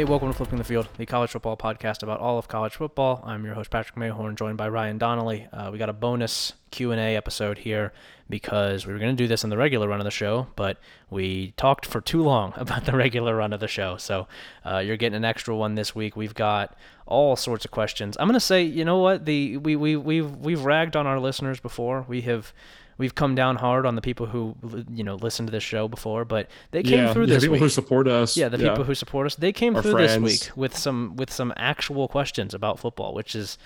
Hey, welcome to Flipping the Field, the college football podcast about all of college football. I'm your host Patrick Mayhorn, joined by Ryan Donnelly. Uh, we got a bonus Q and A episode here because we were going to do this in the regular run of the show, but we talked for too long about the regular run of the show. So uh, you're getting an extra one this week. We've got all sorts of questions. I'm going to say, you know what? The we we we've we've ragged on our listeners before. We have we've come down hard on the people who you know listened to this show before, but they came yeah, through yeah, this The people week. who support us. Yeah, the people who support us, they came Our through friends. this week with some with some actual questions about football, which is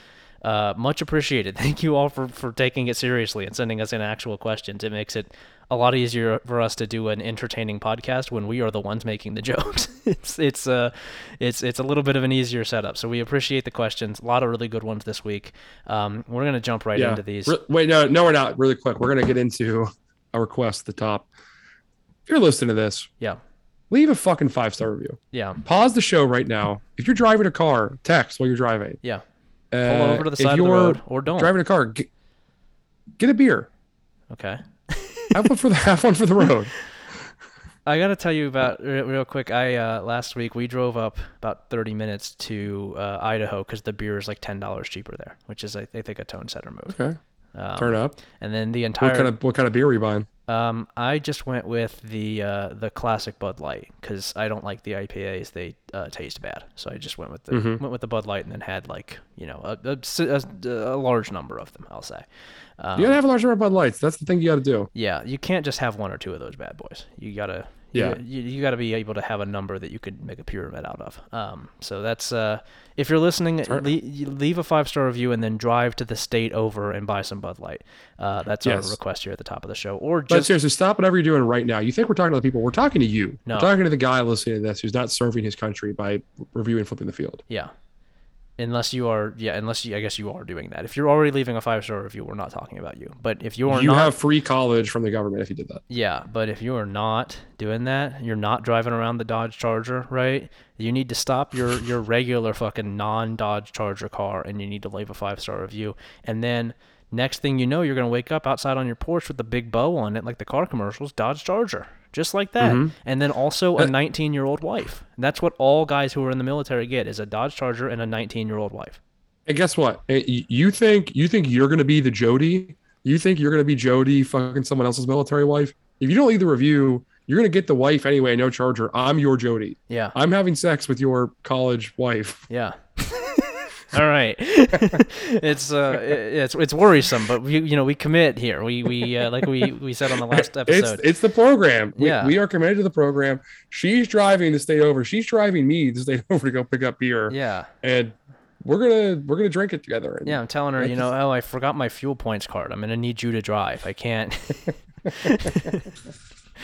uh, much appreciated. Thank you all for, for taking it seriously and sending us in actual questions. It makes it a lot easier for us to do an entertaining podcast when we are the ones making the jokes. it's it's uh it's it's a little bit of an easier setup. So we appreciate the questions. A lot of really good ones this week. Um, we're gonna jump right yeah. into these. Re- wait, no, no, we're not. Really quick, we're gonna get into a request at the top. If you're listening to this, Yeah, leave a fucking five star review. yeah, Pause the show right now. If you're driving a car, text while you're driving. yeah. Uh, Pull over to the if side of the road or don't. Driving a car, get, get a beer. Okay. Have one for the have one for the road. I gotta tell you about real quick. I uh, last week we drove up about thirty minutes to uh, Idaho because the beer is like ten dollars cheaper there, which is I, I think a tone setter move. Okay, Um, turn up. And then the entire What kind of what kind of beer are you buying? um, I just went with the uh, the classic Bud Light because I don't like the IPAs; they uh, taste bad. So I just went with the Mhm. went with the Bud Light and then had like you know a a large number of them. I'll say. Um, You gotta have a large number of Bud Lights. That's the thing you gotta do. yeah, you can't just have one or two of those bad boys. You gotta, Yeah. you, you, gotta be able to have a number that you could make a pyramid out of. Um, so that's uh, if you're listening, le- leave a five star review and then drive to the state over and buy some Bud Light. Uh, that's Yes. our request here at the top of the show. Or But just seriously, stop whatever you're doing right now. You think we're talking to the people? We're talking to you. No. We're talking to the guy listening to this who's not serving his country by reviewing flipping the field. yeah, unless you are, yeah, unless you, I guess you are doing that. If you're already leaving a five star review, we're not talking about you. But if you are you not, have free college from the government if you did that. Yeah, but if you are not doing that, you're not driving around the Dodge Charger, right? You need to stop your your regular fucking non-Dodge Charger car and you need to leave a five-star review. And then next thing you know, you're going to wake up outside on your porch with the big bow on it like the car commercials, Dodge Charger. Just like that. Mhm. And then also a Uh, 19-year-old wife. That's what all guys who are in the military get is a Dodge Charger and a 19-year-old wife. And guess what? Eh, You think you think you're gonna be the Jody? You think you're gonna be Jody fucking someone else's military wife? If you don't leave the review, you're gonna get the wife anyway. No charger. I'm your Jody. Yeah. I'm having sex with your college wife. Yeah. All right. it's uh it's it's worrisome, but we you know we commit here. We we uh, like we we said on the last episode. it's the program. We, Yeah. we are committed to the program. She's driving to stay over. She's driving me to stay over to go pick up beer. yeah. And we're gonna we're gonna drink it together. Yeah, I'm telling her, you know, oh, I forgot my fuel points card. I'm gonna need you to drive. I can't.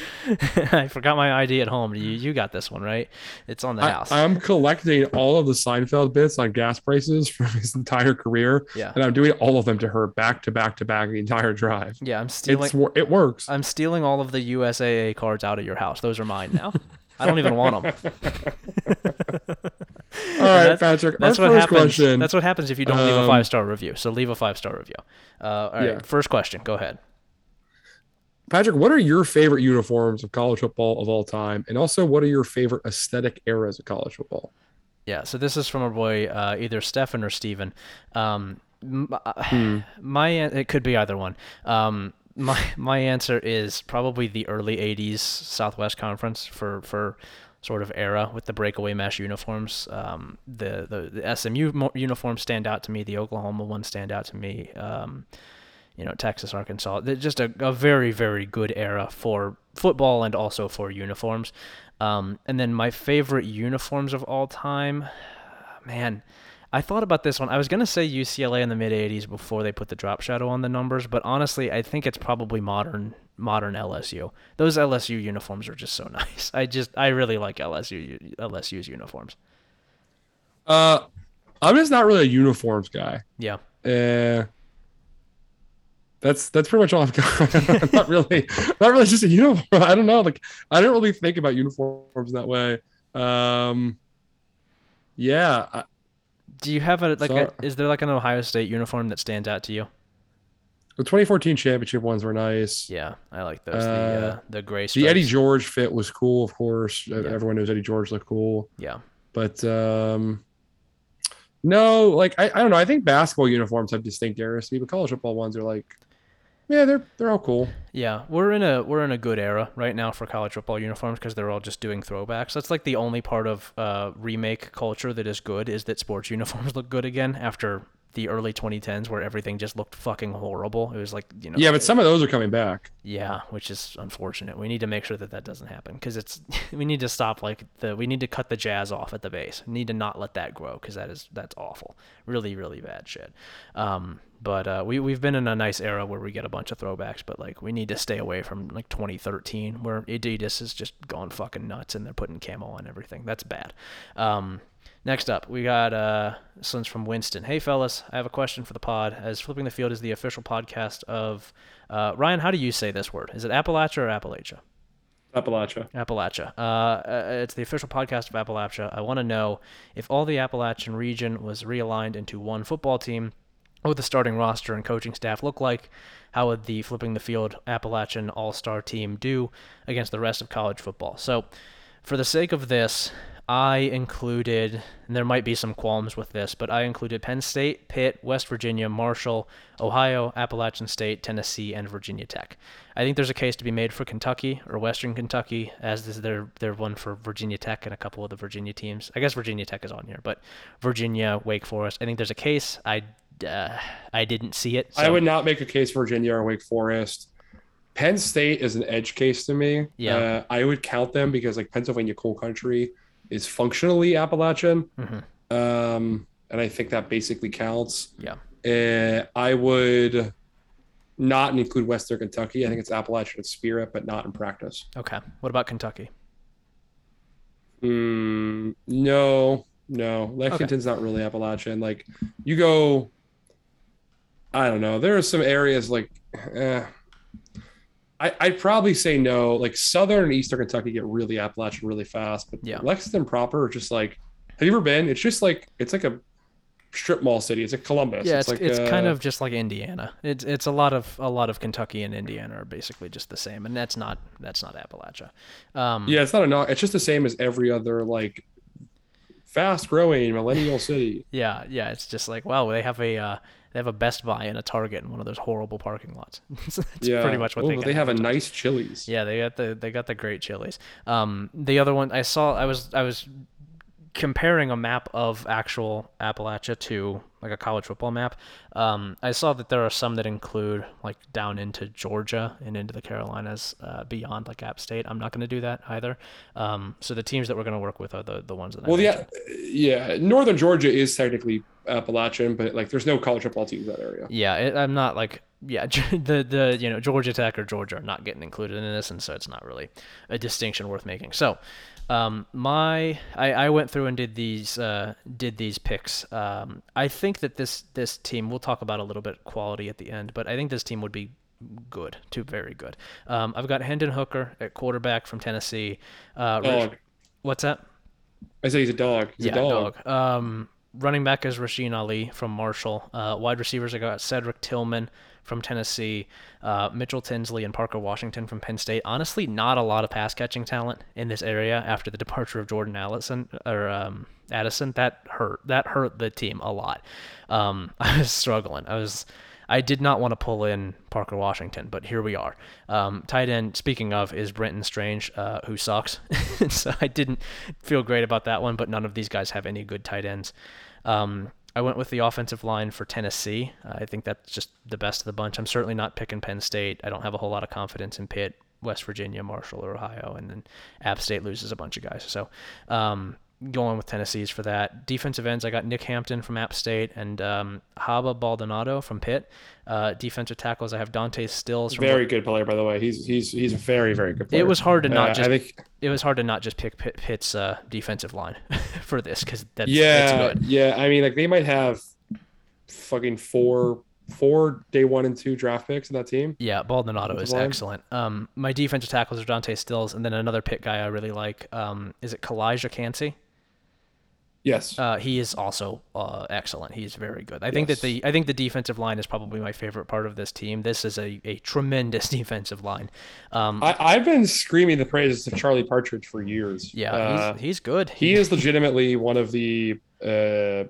I forgot my ID at home. You you got this one right? It's on the I, house. I'm collecting all of the Seinfeld bits on gas prices from his entire career, yeah, and I'm doing all of them to her back to back to back the entire drive. yeah. I'm stealing. It's it works. I'm stealing all of the USAA cards out of your house. Those are mine now. I don't even want them. all right, that's- Patrick. That's what happens. question. That's what happens if you don't leave a Um, five star review. So leave a five star review. Uh, all right. Yeah. First question. Go ahead. Patrick, what are your favorite uniforms of college football of all time, and also what are your favorite aesthetic eras of college football? Yeah. So this is from our boy, uh, either Stefan or Steven. Um, uh, Hmm. my it could be either one. Um, my my answer is probably the early '80s Southwest Conference for for sort of era with the breakaway mesh uniforms. Um, the, the the SMU uniforms stand out to me. The Oklahoma ones stand out to me. Um, you know, Texas, Arkansas. Just a, a very, very good era for football and also for uniforms. Um, and then my favorite uniforms of all time, man, I thought about this one. I was gonna say UCLA in the mid '80s before they put the drop shadow on the numbers, but honestly, I think it's probably modern modern LSU. Those LSU uniforms are just so nice. I just I really like LSU LSU's uniforms. Uh, I'm just not really a uniforms guy. Yeah. Uh, that's that's pretty much all I've got. Not really, not really just a uniform. I don't know. Like I don't really think about uniforms that way. Um, yeah, I, Do you have a like? So- a, is there like an Ohio State uniform that stands out to you? the 2014 championship ones were nice. Yeah, I like those. the Uh, uh, the gray. The Eddie. George fit was cool, of course. Uh, Yeah. Everyone knows Eddie George looked cool. Yeah. But um, no, like I, I don't know. I think basketball uniforms have distinct eras but college football ones are like, yeah, they're they're all cool. Yeah, we're in a we're in a good era right now for college football uniforms because they're all just doing throwbacks. That's like the only part of uh, remake culture that is good is that sports uniforms look good again after the early 2010s where everything just looked fucking horrible. It was like you know. Yeah, but some of those are coming back. Yeah, which is unfortunate. We need to make sure that that doesn't happen because it's we need to stop like the we need to cut the jazz off at the base. We need to not let that grow because that is that's awful. Really, really bad shit. Um, but uh, we we've been in a nice era where we get a bunch of throwbacks, but like we need to stay away from like 2013 where Adidas has just gone fucking nuts and they're putting camo on everything. That's bad. Um, Next up, we got uh, this one's from Winston. Hey, fellas, I have a question for the pod. As Flipping the Field is the official podcast of uh, Ryan, how do you say this word? Is it Appalachia or Appalachia? Appalachia. Appalachia. Uh, uh, it's the official podcast of Appalachia. I want to know if all the Appalachian region was realigned into one football team, what would the starting roster and coaching staff look like? How would the Flipping the Field Appalachian All Star team do against the rest of college football? So, for the sake of this, I included, and there might be some qualms with this, but I included Penn State, Pitt, West Virginia, Marshall, Ohio, Appalachian State, Tennessee, and Virginia Tech. I think there's a case to be made for Kentucky or Western Kentucky, as is there there one for Virginia Tech and a couple of the Virginia teams. I guess Virginia Tech is on here, but Virginia, Wake Forest. I think there's a case. I uh, I didn't see it. So. I would not make a case for Virginia or Wake Forest. Penn State is an edge case to me. Yeah, uh, I would count them because like Pennsylvania coal country is functionally Appalachian. Mm-hmm. Um, and I think that basically counts. Yeah. Uh, I would not include Western Kentucky. I think it's Appalachian in spirit, but not in practice. Okay. What about Kentucky? Mm, no, no. Lexington's okay. not really Appalachian. Like you go, I don't know. There are some areas like, eh, I, I'd probably say no. Like Southern and Eastern Kentucky get really Appalachian really fast, but yeah. Lexington proper, just like, have you ever been? It's just like it's like a strip mall city. It's like Columbus. Yeah, it's, it's, like it's kind of just like Indiana. It's it's a lot of a lot of Kentucky and Indiana are basically just the same, and that's not that's not Appalachia. Um, yeah, it's not a knock. It's just the same as every other like fast growing millennial city. Yeah, yeah. It's just like wow, they have a uh, they have a Best Buy and a Target in one of those horrible parking lots. That's yeah. pretty much what they. They have a nice Chili's. Yeah, they got the they got the great Chili's. Um, the other one I saw, I was I was comparing a map of actual Appalachia to like a college football map, um, I saw that there are some that include like down into Georgia and into the Carolinas uh, beyond like App State. I'm not going to do that either. Um, so the teams that we're going to work with are the, the ones that. Well, yeah, yeah. Northern Georgia is technically Appalachian, but like there's no college football teams in that area. Yeah, it, I'm not like yeah the the you know Georgia Tech or Georgia are not getting included in this, and so it's not really a distinction worth making. So um, my I, I went through and did these uh, did these picks. Um, I think that this this team we'll talk about a little bit quality at the end, but I think this team would be good to very good. Um, I've got Hendon Hooker at quarterback from Tennessee. Uh, dog. what's that? I say he's a dog. He's yeah, a dog. dog. Um, running back is Rasheen Ali from Marshall. Uh, wide receivers I got Cedric Tillman from Tennessee, uh, Mitchell Tinsley and Parker Washington from Penn State. Honestly, not a lot of pass catching talent in this area after the departure of Jordan Allison or um, Addison. That hurt. That hurt the team a lot. Um, I was struggling. I was. I did not want to pull in Parker Washington, but here we are. Um, tight end, speaking of, is Brenton Strange, uh, who sucks. so I didn't feel great about that one, but none of these guys have any good tight ends. Um, I went with the offensive line for Tennessee. I think that's just the best of the bunch. I'm certainly not picking Penn State. I don't have a whole lot of confidence in Pitt, West Virginia, Marshall, or Ohio, and then App State loses a bunch of guys. So um, going with Tennessee's for that. Defensive ends, I got Nick Hampton from App State and um, Haba Baldonado from Pitt. Uh, defensive tackles, I have Dante Stills. very good player, by the way. He's he's he's very very good. Player. It was hard to not uh, just. Think, it was hard to not just pick Pitt, Pitt's uh, defensive line for this because that's yeah that's yeah. I mean, like they might have fucking four four day one and two draft picks in that team. Yeah, Baldonado is line. excellent. Um, my defensive tackles are Dante Stills, and then another pick guy I really like. Um, is it Calijah Kancey? Yes. Uh, he is also uh, excellent. He's very good. I think that the I think the defensive line is probably my favorite part of this team. This is a, a tremendous defensive line. Um, I, I've been screaming the praises of Charlie Partridge for years. yeah, Uh, he's, he's good. he is legitimately one of the uh,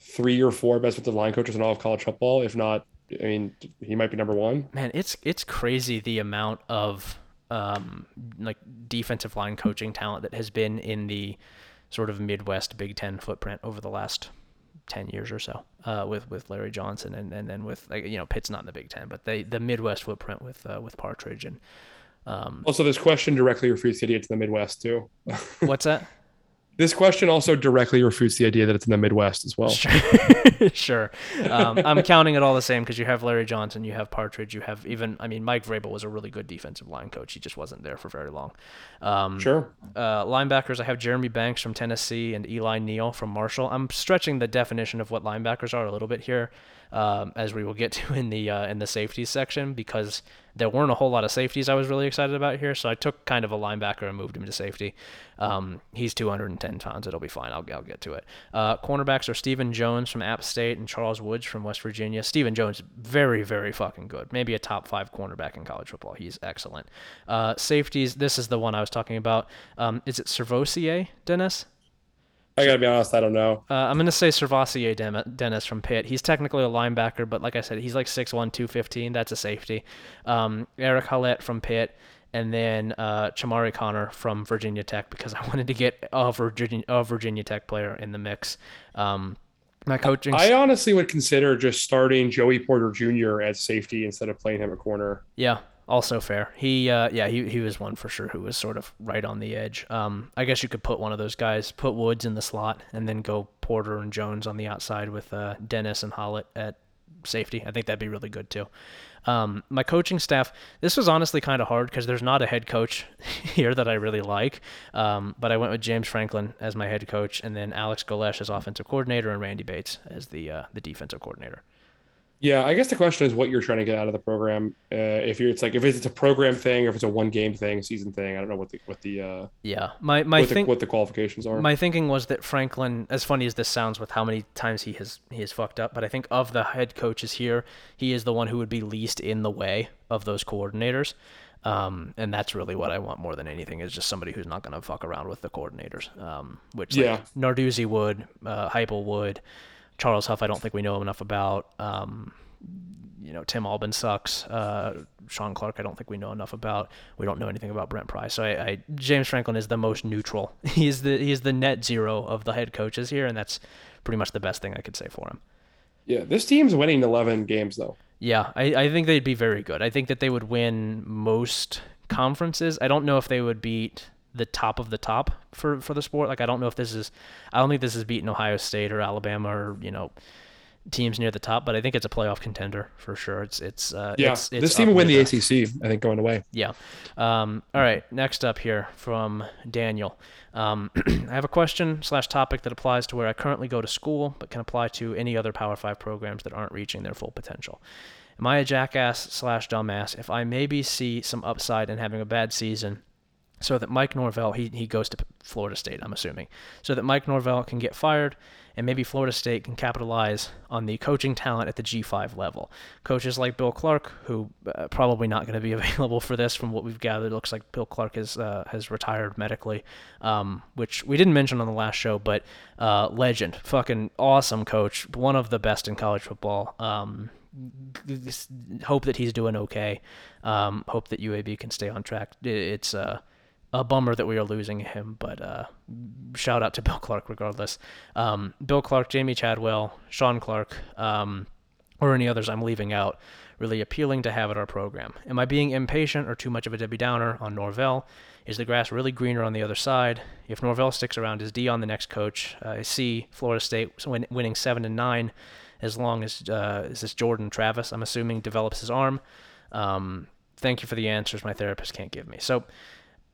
three or four best defensive line coaches in all of college football. If not, I mean, he might be number one. man, it's it's crazy the amount of um, like defensive line coaching talent that has been in the sort of Midwest Big Ten footprint over the last ten years or so. Uh, with with Larry Johnson and, and then with like you know Pitt's not in the Big Ten, but they the Midwest footprint with uh, with Partridge and um, Also, this question directly refutes it's in the Midwest too. what's that? This question also directly refutes the idea that it's in the Midwest as well. Sure. sure. Um, I'm counting it all the same because you have Larry Johnson, you have Partridge, you have even, I mean, Mike Vrabel was a really good defensive line coach. He just wasn't there for very long. Um, Sure. uh, linebackers, I have Jeremy Banks from Tennessee and Eli Neal from Marshall. I'm stretching the definition of what linebackers are a little bit here, um, as we will get to in the uh, in the safeties section because there weren't a whole lot of safeties I was really excited about here. So I took kind of a linebacker and moved him to safety. Um, he's 210 pounds. It'll be fine. I'll, I'll get to it. Uh, cornerbacks are Stephen Jones from App State and Charles Woods from West Virginia. Stephen Jones, very, very fucking good. Maybe a top five cornerback in college football. He's excellent. Uh, safeties, this is the one I was talking about. Um, is it SirVocea, Dennis? I gotta be honest, I don't know. Uh, I'm going to say SirVocea Dem- Dennis from Pitt. He's technically a linebacker, but like I said, he's like 6'1", 215. That's a safety. Um, Erick Hallett from Pitt, and then uh, Chamarri Conner from Virginia Tech because I wanted to get a Virginia, a Virginia Tech player in the mix. Um, my coaching. I honestly would consider just starting Joey Porter Jr. as safety instead of playing him at corner. Yeah, also fair. He, uh, yeah, he, he was one for sure who was sort of right on the edge. Um, I guess you could put one of those guys, put Woods in the slot, and then go Porter and Jones on the outside with uh, Dennis and Hallett at safety. I think that'd be really good too. Um, my coaching staff, this was honestly kind of hard because there's not a head coach here that I really like. Um, but I went with James Franklin as my head coach, and then Alex Golesh as offensive coordinator, and Randy Bates as the uh, the defensive coordinator. Yeah, I guess the question is what you're trying to get out of the program. Uh, if you're, it's like if it's a program thing, or if it's a one game thing, season thing. I don't know what the what the uh, Yeah, my my what, the, what the qualifications are. my thinking was that Franklin, as funny as this sounds, with how many times he has he has fucked up, but I think of the head coaches here, he is the one who would be least in the way of those coordinators. Um, and that's really what I want more than anything is just somebody who's not going to fuck around with the coordinators. Um, which like, Yeah. Narduzzi would, uh, Heupel would, Charles Huff. I don't think we know enough about. Um, you know, Tim Albin sucks. Uh, Shawn Clark, I don't think we know enough about. We don't know anything about Brent Pry. So I, I James Franklin is the most neutral. He's the he's the net zero of the head coaches here, and that's pretty much the best thing I could say for him. yeah, this team's winning 11 games though. Yeah, I, I think they'd be very good. I think that they would win most conferences. I don't know if they would beat the top of the top for, for the sport. Like I don't know if this is I don't think this is beating Ohio State or Alabama or, you know, teams near the top, but I think it's a playoff contender for sure. It's it's uh Yeah, it's, it's this team will win the ACC. I think going away. yeah. Um, all right. Next up here from Daniel. Um, I have a question slash topic that applies to where I currently go to school, but can apply to any other Power Five programs that aren't reaching their full potential. Am I a jackass slash dumbass if I maybe see some upside in having a bad season so that Mike Norvell, he, he goes to Florida State, I'm assuming, so that Mike Norvell can get fired and maybe Florida State can capitalize on the coaching talent at the G5 level. Coaches like Bill Clark, who uh, probably not going to be available for this from what we've gathered, looks like Bill Clark is, uh, has retired medically, um, which we didn't mention on the last show, but uh, legend, fucking awesome coach, one of the best in college football. Um, hope that he's doing okay. Um, hope that UAB can stay on track. It's uh, a bummer that we are losing him, but uh, shout out to Bill Clark regardless. Um, Bill Clark, Jamie Chadwell, Shawn Clark, um, or any others I'm leaving out. Really appealing to have at our program. Am I being impatient or too much of a Debbie Downer on Norvell? Is the grass really greener on the other side? If Norvell sticks around, is Deion the next coach? Uh, I see Florida State win- winning seven and nine, as long as uh, is this Jordan Travis? I'm assuming develops his arm. Um, thank you for the answers my therapist can't give me. So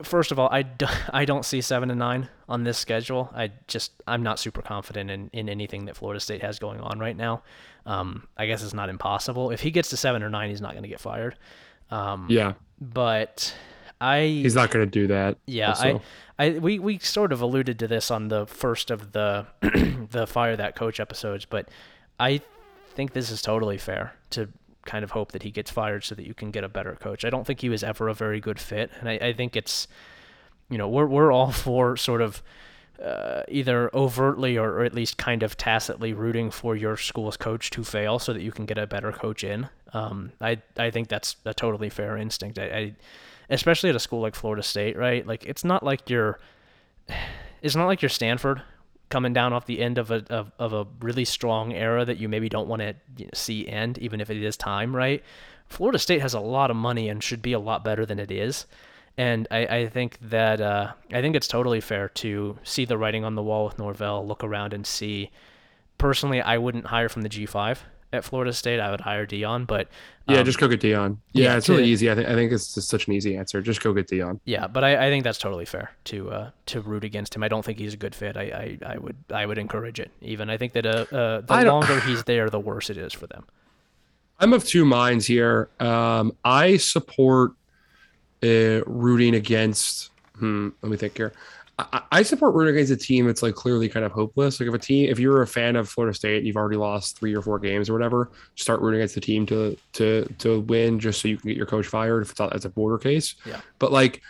first of all, I, don't see seven and nine on this schedule. I just I'm not super confident in, in anything that Florida State has going on right now. Um, I guess it's not impossible. If he gets to seven or nine, he's not going to get fired. Um, Yeah, but I he's not going to do that. Yeah, also. I, I we we sort of alluded to this on the first of the the fire that coach episodes, but I think this is totally fair to kind of hope that he gets fired so that you can get a better coach. I don't think he was ever a very good fit, and I, I think it's you know we're we're all for sort of uh, either overtly or, or, at least kind of tacitly rooting for your school's coach to fail so that you can get a better coach in. Um, I I think that's a totally fair instinct. I, I, especially at a school like Florida State, right? Like it's not like you're it's not like you're Stanford coming down off the end of a of, of a really strong era that you maybe don't want to you know, see end, even if it is time, right? Florida State has a lot of money and should be a lot better than it is. And I, I think that uh, I think it's totally fair to see the writing on the wall with Norvell, look around and see. Personally, I wouldn't hire from the G5 at Florida State. I would hire Deion. but um, yeah, just go get Deion. Yeah, yeah it's to, really easy. I think I think it's just such an easy answer. Just go get Deion. Yeah, but I, I think that's totally fair to uh, to root against him. I don't think he's a good fit. I, I, I would I would encourage it. Even I think that uh, uh the longer he's there, the worse it is for them. I'm of two minds here. Um, I support uh, rooting against. Hmm, let me think here. I, I, support rooting against a team that's like clearly kind of hopeless. Like if a team, if you're a fan of Florida State, and you've already lost three or four games or whatever, start rooting against the team to to to win just so you can get your coach fired if it's not as a border case. Yeah. But like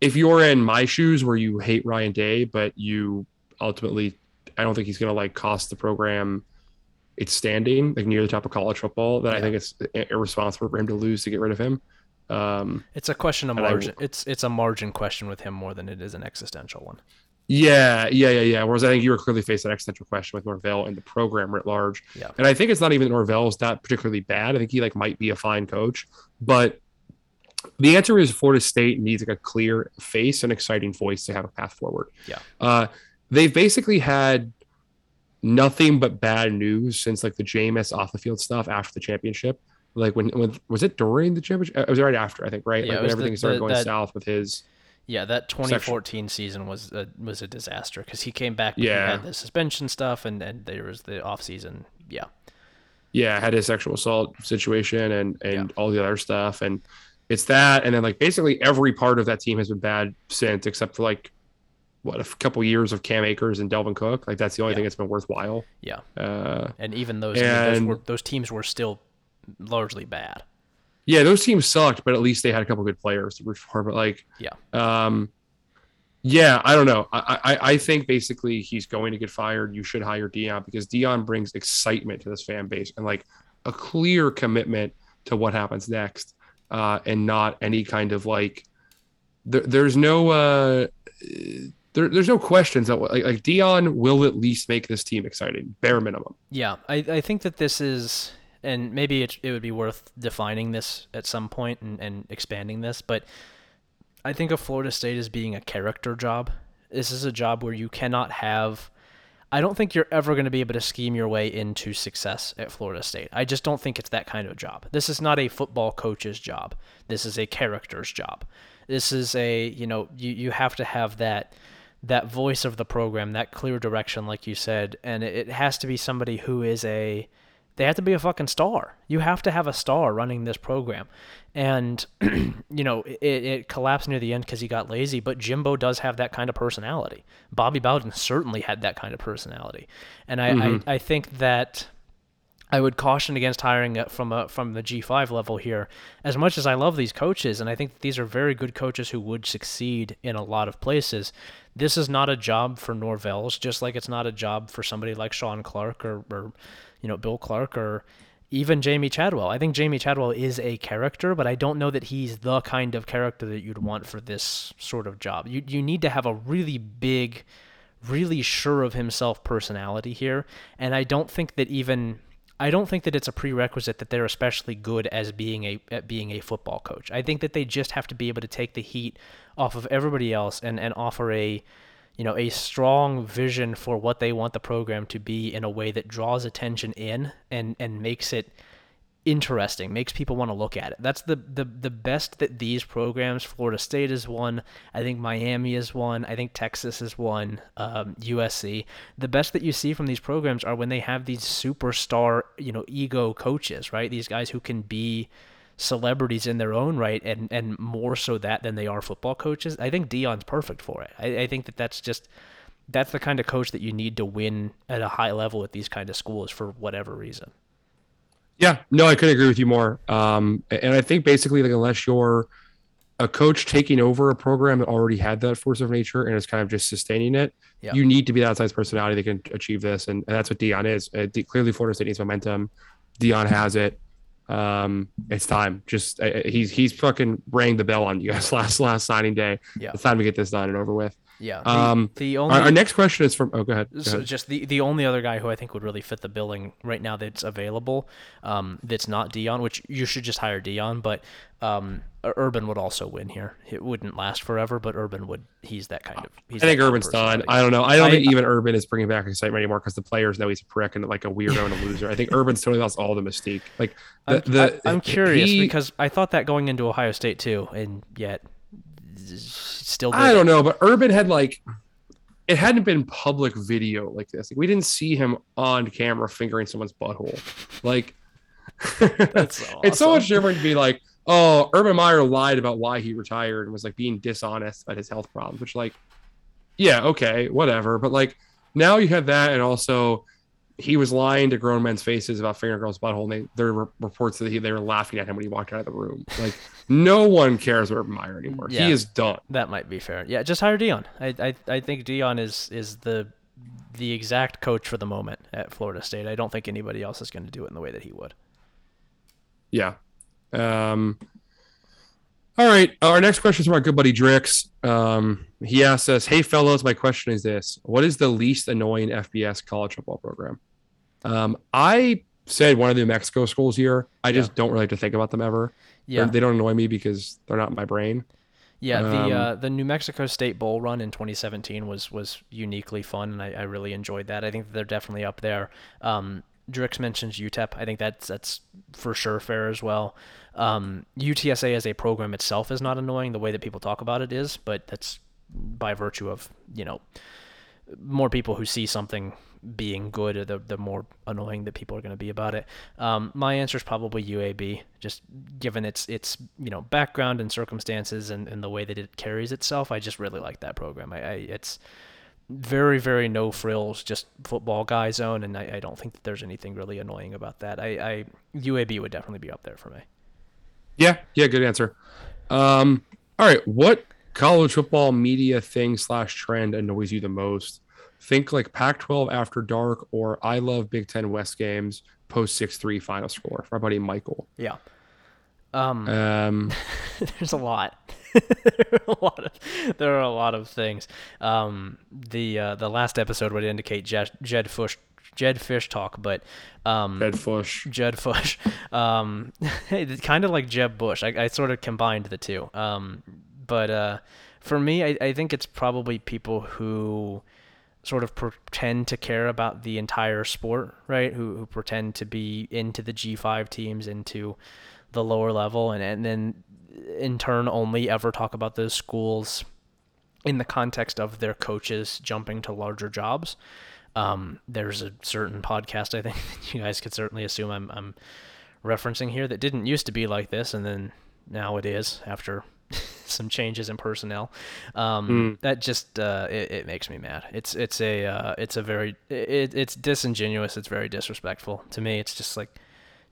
if you're in my shoes where you hate Ryan Day, but you ultimately, I don't think he's going to like cost the program its standing like near the top of college football. That yeah. I think it's irresponsible for him to lose to get rid of him. Um, it's a question of margin. I, it's it's a margin question with him more than it is an existential one. Yeah, yeah, yeah, yeah. Whereas I think you were clearly faced an existential question with Norvell and the program writ large. Yeah. And I think it's not even Norvell's that particularly bad. I think he like might be a fine coach, but the answer is Florida State needs like a clear face and exciting voice to have a path forward. Yeah. Uh, they've basically had nothing but bad news since like the Jameis off the field stuff after the championship like when when was it during the championship? It was right after, I think, right? Yeah, like when everything the, started the, going that, south with his. Yeah, that 2014 section. season was a, was a disaster because he came back. Yeah, had the suspension stuff, and and there was the off season. Yeah. Yeah, had his sexual assault situation and and yeah. all the other stuff, and it's that, and then like basically every part of that team has been bad since, except for like what a couple years of Cam Akers and Dalvin Cook. Like that's the only yeah. thing that's been worthwhile. Yeah. Uh, and even those, and, those, were, those teams were still largely bad. Yeah, those teams sucked, but at least they had a couple good players to. But like, yeah, um, yeah, I don't know. I, I I think basically he's going to get fired. You should hire Deion because Deion brings excitement to this fan base and like a clear commitment to what happens next, uh, and not any kind of like. There, there's no uh, there, there's no questions that like, like Deion will at least make this team exciting, bare minimum. Yeah, I I think that this is and maybe it, it would be worth defining this at some point and, and expanding this, but I think of Florida State as being a character job. This is a job where you cannot have. I don't think you're ever going to be able to scheme your way into success at Florida State. I just don't think it's that kind of job. This is not a football coach's job. This is a character's job. This is a, you know, you, you have to have that that voice of the program, that clear direction like you said, and it, it has to be somebody who is a they have to be a fucking star. You have to have a star running this program. And, you know, it, it collapsed near the end because he got lazy, but Jimbo does have that kind of personality. Bobby Bowden certainly had that kind of personality. And I, mm-hmm. I, I think that I would caution against hiring from a, from the G5 level here. As much as I love these coaches, and I think these are very good coaches who would succeed in a lot of places, this is not a job for Norvell's, just like it's not a job for somebody like Shawn Clark or, or you know, Bill Clark or even Jamie Chadwell. I think Jamie Chadwell is a character, but I don't know that he's the kind of character that you'd want for this sort of job. You you need to have a really big, really sure of himself personality here, and I don't think that even I don't think that it's a prerequisite that they're especially good as being a at being a football coach. I think that they just have to be able to take the heat off of everybody else and and offer a you know, a strong vision for what they want the program to be in a way that draws attention in and and makes it interesting, makes people want to look at it. That's the the the best that these programs, Florida State is one, I think Miami is one, I think Texas is one, um, USC. The best that you see from these programs are when they have these superstar, you know, ego coaches, right? These guys who can be celebrities in their own right, and and more so that than they are football coaches. I think Deion's perfect for it. I, I think that that's just that's the kind of coach that you need to win at a high level at these kind of schools for whatever reason. Yeah, no, I couldn't agree with you more. Um, and I think basically, like, unless you're a coach taking over a program that already had that force of nature and is kind of just sustaining it, yeah. you need to be that size personality that can achieve this, and, and that's what Deion is. Uh, clearly, Florida State needs momentum. Deion has it. Um, it's time. Just uh, he's he's fucking rang the bell on you guys last last signing day. Yeah, it's time to get this done and over with. Yeah. The, um, the only our, our, next question is from. Oh, go ahead. Go so ahead. just the the only other guy who I think would really fit the billing right now that's available, um, that's not Deion, which you should just hire Deion, but um, Urban would also win here. It wouldn't last forever, but Urban would. He's that kind of. I think Urban's done. I don't know. I don't I, think even Urban is bringing back excitement anymore because the players know he's a prick and like a weirdo and a loser. I think Urban's totally lost all the mystique. Like the, I'm, the, I, am curious he, because I thought that going into Ohio State too, and yet still. I don't know, but Urban had like it hadn't been public video like this. Like, we didn't see him on camera fingering someone's butthole. Like, awesome. it's so much different to be like, oh, Urban Meyer lied about why he retired and was like being dishonest about his health problems, which, like, yeah, okay, whatever. But like, now you have that, and also he was lying to grown men's faces about fingering girls' butthole. And they, there were reports that he, they were laughing at him when he walked out of the room. Like no one cares about Meyer anymore. Yeah, he is done. That might be fair. Yeah, just hire Deion. I, I I think Deion is is the the exact coach for the moment at Florida State. I don't think anybody else is going to do it in the way that he would. Yeah. Um. All right. Our next question is from our good buddy Drix. Um, he asks us, "Hey fellows, my question is this: What is the least annoying FBS college football program?" Um, I said one of the New Mexico schools here. I just yeah. don't really have to think about them ever. Yeah, they do not annoy me because they're not in my brain. Yeah, the um, uh, the New Mexico State Bowl run in 2017 was was uniquely fun, and I, I really enjoyed that. I think they're definitely up there. Um, Drix mentions UTEP. I think that's that's for sure fair as well. Um, UTSA as a program itself is not annoying. The way that people talk about it is, but that's by virtue of you know more people who see something being good, the the more annoying that people are going to be about it. Um, my answer is probably UAB, just given its its you know background and circumstances and, and the way that it carries itself. I just really like that program. I, I it's very very no frills, just football guy zone, and I, I don't think that there's anything really annoying about that. I, I UAB would definitely be up there for me. Yeah, yeah, good answer. Um, all right, what college football media thing slash trend annoys you the most? Think like Pac-12 after dark or I love Big Ten West games post six three final score for my buddy Michael. Yeah. Um, um there's a lot. there are a lot of there are a lot of things. Um, the uh, the last episode would indicate Jed, Jedd Fisch Jedd Fisch talk, but um, Jedd Fisch. Jedd Fisch. Um, kind of like Jeb Bush. I, I sort of combined the two. Um, but uh, for me, I, I think it's probably people who sort of pretend to care about the entire sport, right? Who who pretend to be into the G5 teams, into the lower level, and and then in turn only ever talk about those schools in the context of their coaches jumping to larger jobs. Um, there's a certain podcast I think that you guys could certainly assume I'm, I'm referencing here that didn't used to be like this, and then now it is after some changes in personnel. Um, mm. That just uh, it, it, makes me mad. It's it's a uh, it's a very it, it's disingenuous. It's very disrespectful to me. It's just like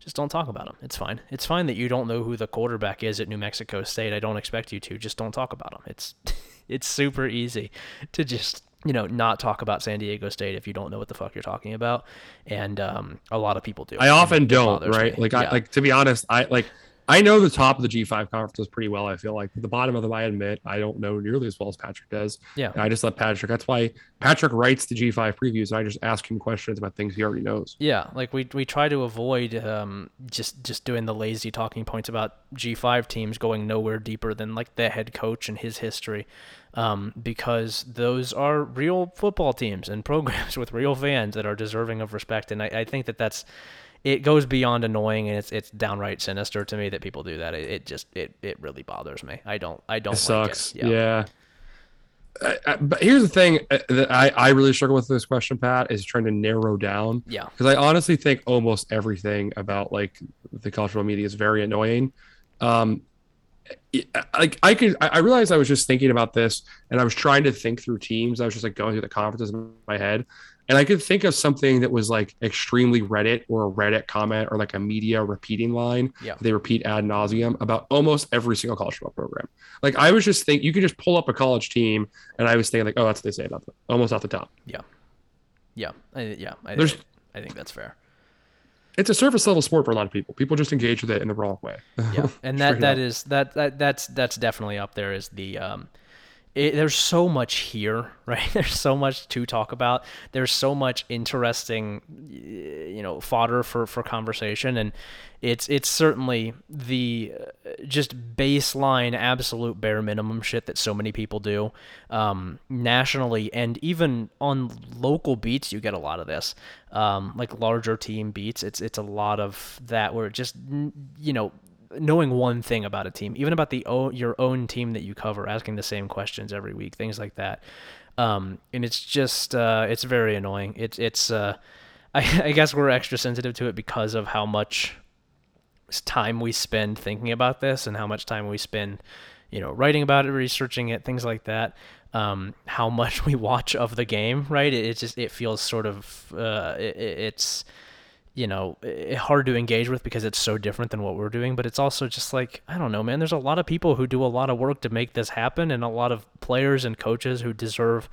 just don't talk about them. It's fine. It's fine that you don't know who the quarterback is at New Mexico State. I don't expect you to. Just don't talk about them. It's it's super easy to just you know, not talk about San Diego State if you don't know what the fuck you're talking about, and um, a lot of people do. I often don't, right? Me. Like, yeah. I like to be honest, I like I know the top of the G5 conferences pretty well. I feel like the bottom of them, I admit, I don't know nearly as well as Patrick does. Yeah, and I just let Patrick. That's why Patrick writes the G5 previews, and I just ask him questions about things he already knows. Yeah, like we we try to avoid um, just just doing the lazy talking points about G5 teams going nowhere deeper than like the head coach and his history, um, because those are real football teams and programs with real fans that are deserving of respect, and I, I think that that's it goes beyond annoying and it's it's downright sinister to me that people do that. It, it just it it really bothers me. I don't I don't. It like sucks. It. Yeah. yeah. but here's the thing uh, that I, I really struggle with this question, Pat, is trying to narrow down. Yeah. Because I honestly think almost everything about like the cultural media is very annoying. Um, like I could, I realized I was just thinking about this and I was trying to think through teams. I was just like going through the conferences in my head. And I could think of something that was like extremely Reddit or a Reddit comment or like a media repeating line. Yeah. They repeat ad nauseum about almost every single college football program. Like I was just thinking, you could just pull up a college team, and I was thinking like, oh, that's what they say about them, almost off the top. Yeah. Yeah. I, yeah. I, There's, I think that's fair. It's a surface level sport for a lot of people. People just engage with it in the wrong way. Yeah, and that that is that that that's that's definitely up there. Is the um, it, there's so much here, right? There's so much to talk about. There's so much interesting, you know, fodder for, for conversation, and it's it's certainly the uh, just baseline, absolute bare minimum shit that so many people do um, nationally, and even on local beats, you get a lot of this, um, like larger team beats. It's it's a lot of that where it just you know knowing one thing about a team, even about the your own team that you cover, asking the same questions every week, things like that. Um, and it's just uh, it's very annoying. It's it's uh, I, I guess we're extra sensitive to it because of how much time we spend thinking about this and how much time we spend, you know, writing about it, researching it, things like that. Um, how much we watch of the game, right? It, it just it feels sort of uh, it, it's you know hard to engage with because it's so different than what we're doing but it's also just like i don't know man there's a lot of people who do a lot of work to make this happen and a lot of players and coaches who deserve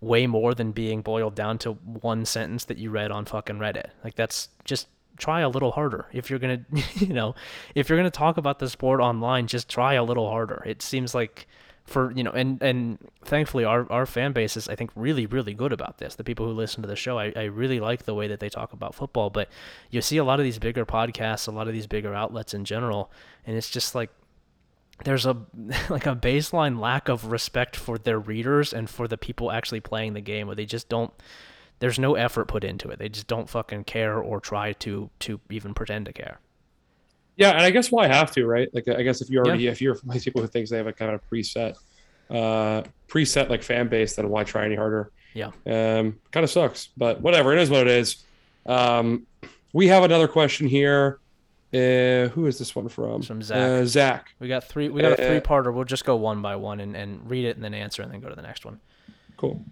way more than being boiled down to one sentence that you read on fucking reddit. Like that's just try a little harder. If you're gonna you know if you're gonna talk about the sport online just try a little harder. It seems like for you know and and thankfully our, our fan base is i think really really good about this. The people who listen to the show I, I really like the way that they talk about football but you see a lot of these bigger podcasts a lot of these bigger outlets in general and it's just like there's a like a baseline lack of respect for their readers and for the people actually playing the game where they just don't there's no effort put into it. They just don't fucking care or try to to even pretend to care yeah, and I guess why have to, right? Like, I guess if you already, yeah. if you're of people who thinks they have a kind of preset, uh, preset like fan base, then why try any harder? Yeah. Um, kind of sucks, but whatever. It is what it is. Um, we have another question here. Uh, who is this one from? From Zach. Uh, Zach. We got three. We got a uh, three-parter. We'll just go one by one and, and read it and then answer and then go to the next one. Cool.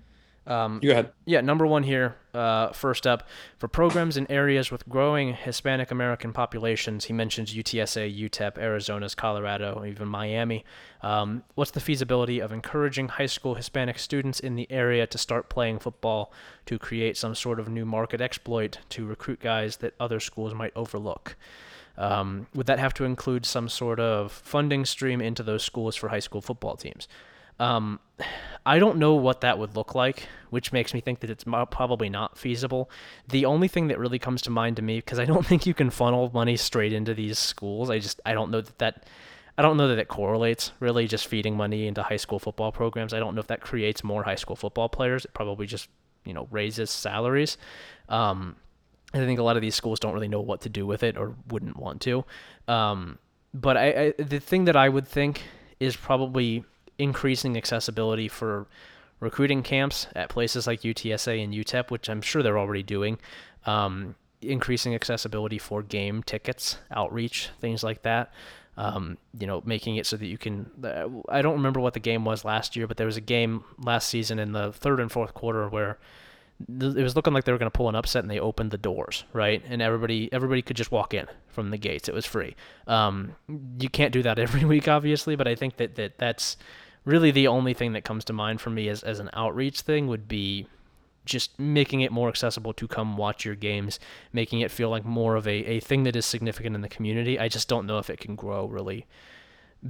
Um, you go ahead. Yeah, number one here. Uh, first up, for programs in areas with growing Hispanic American populations, he mentions UTSA, UTEP, Arizona's, Colorado, even Miami. Um, what's the feasibility of encouraging high school Hispanic students in the area to start playing football to create some sort of new market exploit to recruit guys that other schools might overlook? Um, would that have to include some sort of funding stream into those schools for high school football teams? Um, I don't know what that would look like, which makes me think that it's probably not feasible. The only thing that really comes to mind to me, because I don't think you can funnel money straight into these schools. I just I don't know that that I don't know that it correlates really. Just feeding money into high school football programs. I don't know if that creates more high school football players. It probably just you know raises salaries. Um, I think a lot of these schools don't really know what to do with it or wouldn't want to. Um, but I, I the thing that I would think is probably increasing accessibility for recruiting camps at places like UTSA and UTEP, which I'm sure they're already doing. Um, increasing accessibility for game tickets, outreach, things like that. Um, you know, making it so that you can. Uh, I don't remember what the game was last year, but there was a game last season in the third and fourth quarter where it was looking like they were going to pull an upset and they opened the doors right and everybody everybody could just walk in from the gates it was free um, you can't do that every week obviously but i think that, that that's really the only thing that comes to mind for me as, as an outreach thing would be just making it more accessible to come watch your games, making it feel like more of a, a thing that is significant in the community. I just don't know if it can grow really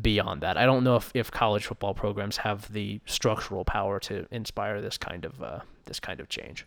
beyond that. I don't know if, if college football programs have the structural power to inspire this kind of uh, this kind of change.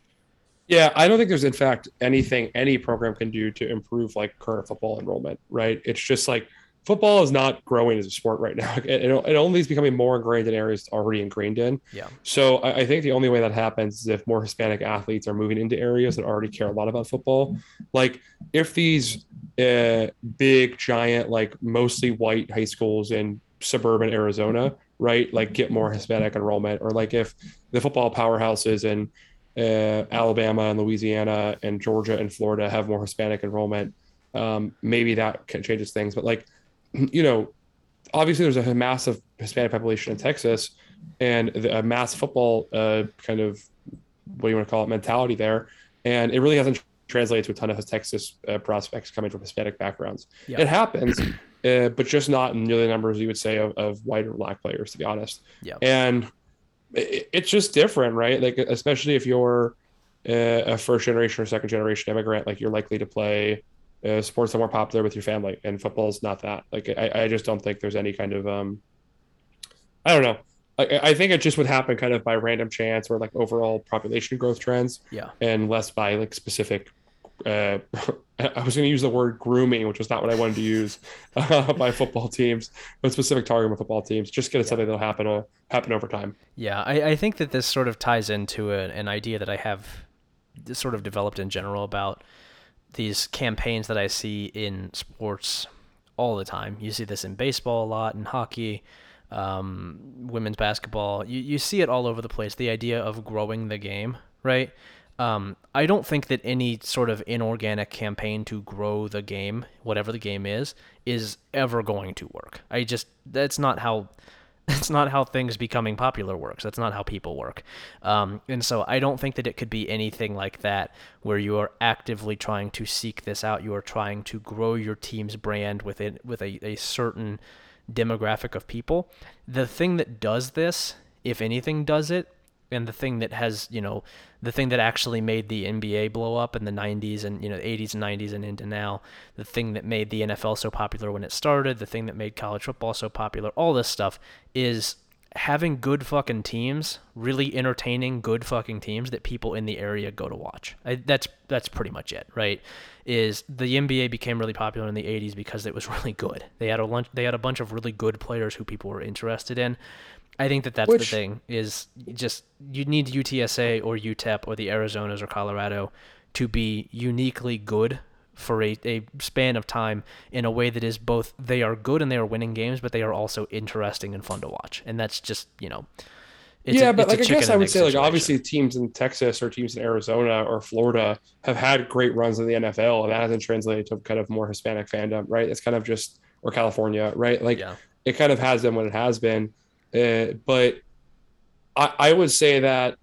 Yeah, I don't think there's in fact anything any program can do to improve like current football enrollment, right? It's just like football is not growing as a sport right now. It, it, it, only is becoming more ingrained in areas it's already ingrained in. Yeah. So I, I, think the only way that happens is if more Hispanic athletes are moving into areas that already care a lot about football. Like if these uh, big, giant, like mostly white high schools in suburban Arizona right? Like get more Hispanic enrollment, or like if the football powerhouses in uh, Alabama and Louisiana and Georgia and Florida have more Hispanic enrollment, um, maybe that changes things. But like, you know, obviously there's a massive Hispanic population in Texas and a mass football uh, kind of what do you want to call it mentality there, and it really hasn't translated to a ton of Texas uh, prospects coming from Hispanic backgrounds. Yep. It happens, uh, but just not in nearly the numbers you would say of, of white or black players, to be honest. Yeah, and it, it's just different, right? Like especially if you're uh, a first generation or second generation immigrant, like you're likely to play uh, sports that are more popular with your family, and football's not that. Like I, I just don't think there's any kind of um, I don't know. I, I think it just would happen kind of by random chance or like overall population growth trends. Yeah. And less by like specific. Uh, I was going to use the word grooming, which was not what I wanted to use uh, by football teams, but specific targeting with football teams. Just get yeah. something that'll happen uh, happen over time. Yeah, I, I think that this sort of ties into a, an idea that I have sort of developed in general about these campaigns that I see in sports all the time. You see this in baseball a lot, in hockey, um, women's basketball. You, you see it all over the place. The idea of growing the game, right? Um, I don't think that any sort of inorganic campaign to grow the game, whatever the game is, is ever going to work. I just that's not how that's not how things becoming popular works. That's not how people work. Um, and so I don't think that it could be anything like that where you are actively trying to seek this out. You are trying to grow your team's brand with it with a, a certain demographic of people. The thing that does this, if anything does it, and the thing that has, you know, the thing that actually made the NBA blow up in the 90s and, you know, 80s and 90s and into now, the thing that made the NFL so popular when it started, the thing that made college football so popular, all this stuff is having good fucking teams, really entertaining good fucking teams that people in the area go to watch. I, that's that's pretty much it, right? Is the NBA became really popular in the 80s because it was really good. They had a lunch, they had a bunch of really good players who people were interested in. I think that that's Which, the thing is just you need UTSA or UTEP or the Arizonas or Colorado to be uniquely good for a, a span of time in a way that is both they are good and they are winning games, but they are also interesting and fun to watch. And that's just you know. yeah, a, but like I guess I would say situation. like obviously teams in Texas or teams in Arizona or Florida have had great runs in the NFL, and that hasn't translated to kind of more Hispanic fandom, right? It's kind of just or California, right? Like yeah. it kind of has been what it has been, uh, but I, I would say that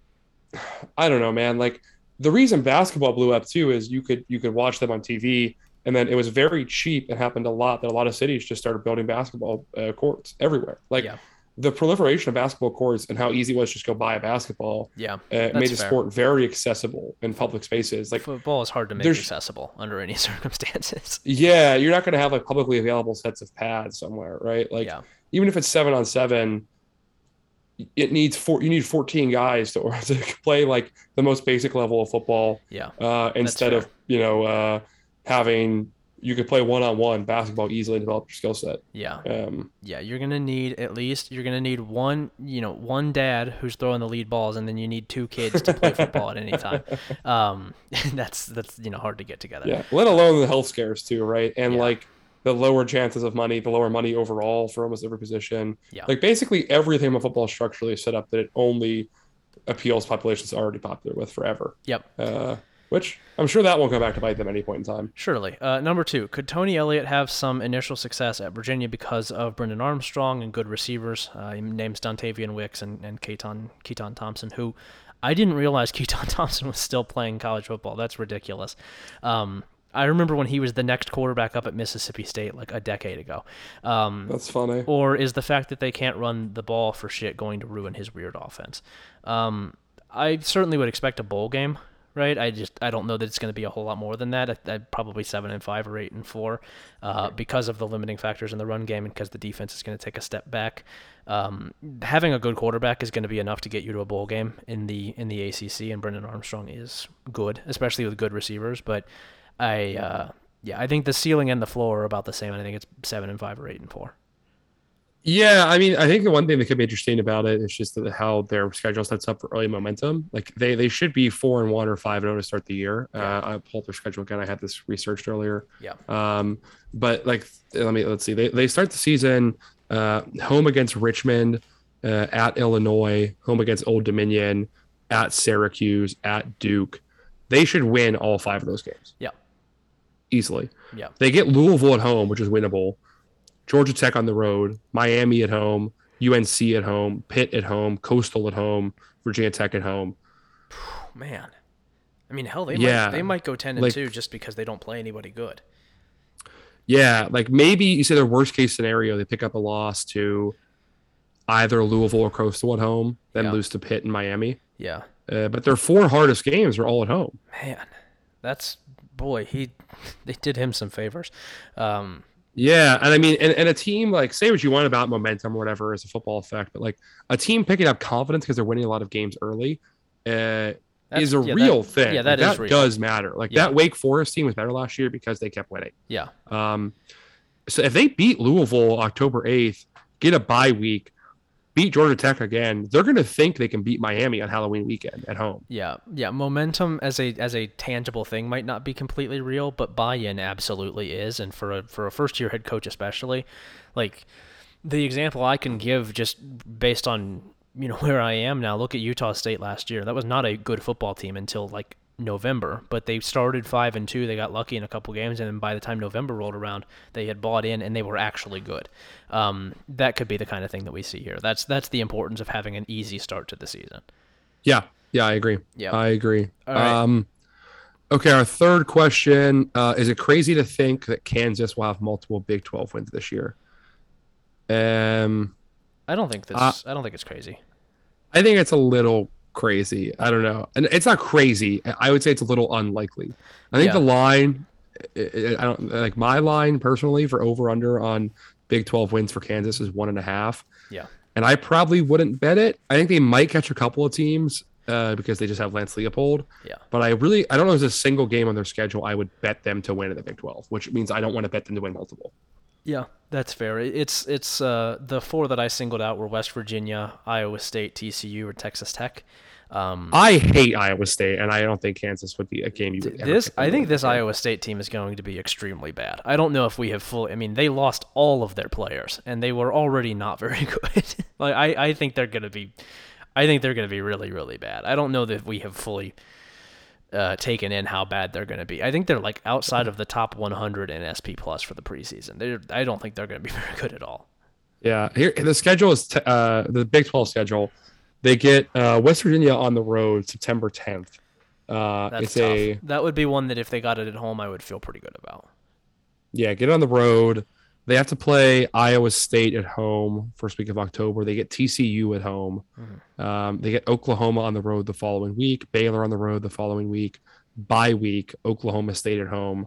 I don't know, man. Like the reason basketball blew up too is you could you could watch them on TV, and then it was very cheap. It happened a lot that a lot of cities just started building basketball uh, courts everywhere. Like yeah. the proliferation of basketball courts and how easy it was just go buy a basketball. Yeah, uh, made the fair. sport very accessible in public spaces. Like football is hard to make accessible under any circumstances. Yeah, you're not going to have like publicly available sets of pads somewhere, right? Like yeah. even if it's seven on seven it needs four you need 14 guys to, to play like the most basic level of football yeah. uh, instead of you know uh, having you could play one-on-one basketball easily and develop your skill set. Yeah. Um, yeah you're gonna need at least you're gonna need one you know one dad who's throwing the lead balls and then you need two kids to play football at any time. Um, that's that's you know hard to get together. Yeah let alone the health scares too right? And yeah. like the lower chances of money, the lower money overall for almost every position. Yeah. Like basically everything in football is structurally set up that it only appeals populations already popular with forever. Yep. Uh, which I'm sure that won't go back to bite them at any point in time. Surely. Uh, number two, could Tony Elliott have some initial success at Virginia because of Brennan Armstrong and good receivers? Uh, he names Dontayvion Wicks and, and Keytaon, Keytaon Thompson, who I didn't realize Keytaon Thompson was still playing college football. That's ridiculous. Um, I remember when he was the next quarterback up at Mississippi State like a decade ago. Um, That's funny. Or is the fact that they can't run the ball for shit going to ruin his weird offense? Um, I certainly would expect a bowl game, right? I just I don't know that it's going to be a whole lot more than that. I, I, probably seven and five or eight and four, uh, because of the limiting factors in the run game and because the defense is going to take a step back. Um, having a good quarterback is going to be enough to get you to a bowl game in the in the ACC, and Brennan Armstrong is good, especially with good receivers, but. I uh, yeah, I think the ceiling and the floor are about the same. I think it's seven and five or eight and four. Yeah, I mean, I think the one thing that could be interesting about it is just how their schedule sets up for early momentum. Like they they should be four and one or five and zero to start the year. Uh, I pulled their schedule again. I had this researched earlier. Yeah. Um, but like, let me let's see. They they start the season uh, home against Richmond, uh, at Illinois, home against Old Dominion, at Syracuse, at Duke. They should win all five of those games. Yeah. Easily. Yeah. They get Louisville at home, which is winnable. Georgia Tech on the road, Miami at home, UNC at home, Pitt at home, Coastal at home, Virginia Tech at home. Man, I mean, hell, they Yeah. might they might go ten and Like- two just because they don't play anybody good. Yeah, like maybe you say their worst case scenario, they pick up a loss to either Louisville or Coastal at home, then Yeah. lose to Pitt and Miami. Yeah, Uh, but their four hardest games are all at home. man, that's boy, he they did him some favors. Um, Yeah, and I mean, and, and a team like say what you want about momentum or whatever as a football effect, but like a team picking up confidence because they're winning a lot of games early uh, is a yeah, real that, thing. Yeah, Like, that is real. That does matter. Like Yeah. that Wake Forest team was better last year because they kept winning. Yeah, Um, so if they beat Louisville October eighth, get a bye week, beat Georgia Tech again, they're going to think they can beat Miami on Halloween weekend at home. yeah, yeah. Momentum as a as a tangible thing might not be completely real, but buy-in absolutely is, and for a for a first year head coach especially, like the example I can give just based on you know where I am now. Look at Utah State last year. That was not a good football team until like November, but they started five and two. They got lucky in a couple games, and then by the time November rolled around, they had bought in and they were actually good. Um, that could be the kind of thing that we see here. That's that's the importance of having an easy start to the season. Yeah, yeah, I agree. Yeah. I agree. Right. Um, okay, our third question: uh, Is it crazy to think that Kansas will have multiple Big Twelve wins this year? Um, I don't think this. Uh, I don't think it's crazy. I think it's a little crazy. I don't know, and it's not crazy. I would say it's a little unlikely. I think Yeah. the line, I don't like my line personally for over under on Big Twelve wins for Kansas is one and a half. Yeah. and I probably wouldn't bet it. I think they might catch a couple of teams uh, because they just have Lance Leipold. Yeah. But I really, I don't know if there's a single game on their schedule I would bet them to win in the Big 12, which means I don't want to bet them to win multiple. Yeah, that's fair. It's it's uh, the four that I singled out were West Virginia, Iowa State, TCU, or Texas Tech. Um, I hate Iowa State, and I don't think Kansas would be a game you would. this pick I think this Iowa State team is going to be extremely bad. I don't know if we have full. I mean, they lost all of their players, and they were already not very good. like I, I think they're going to be, I think they're going to be really really bad. I don't know that we have fully uh, taken in how bad they're going to be. I think they're like outside of the top 100 in SP plus for the preseason. They're, I don't think they're going to be very good at all. Yeah, here the schedule is t- uh, the Big 12 schedule. They get uh, West Virginia on the road September 10th. Uh, That's it's tough. a That would be one that if they got it at home, I would feel pretty good about. yeah, get on the road. They have to play Iowa State at home first week of October. They get TCU at home. Mhm. Um, they get Oklahoma on the road the following week. Baylor on the road the following week. Bye week. Oklahoma State at home.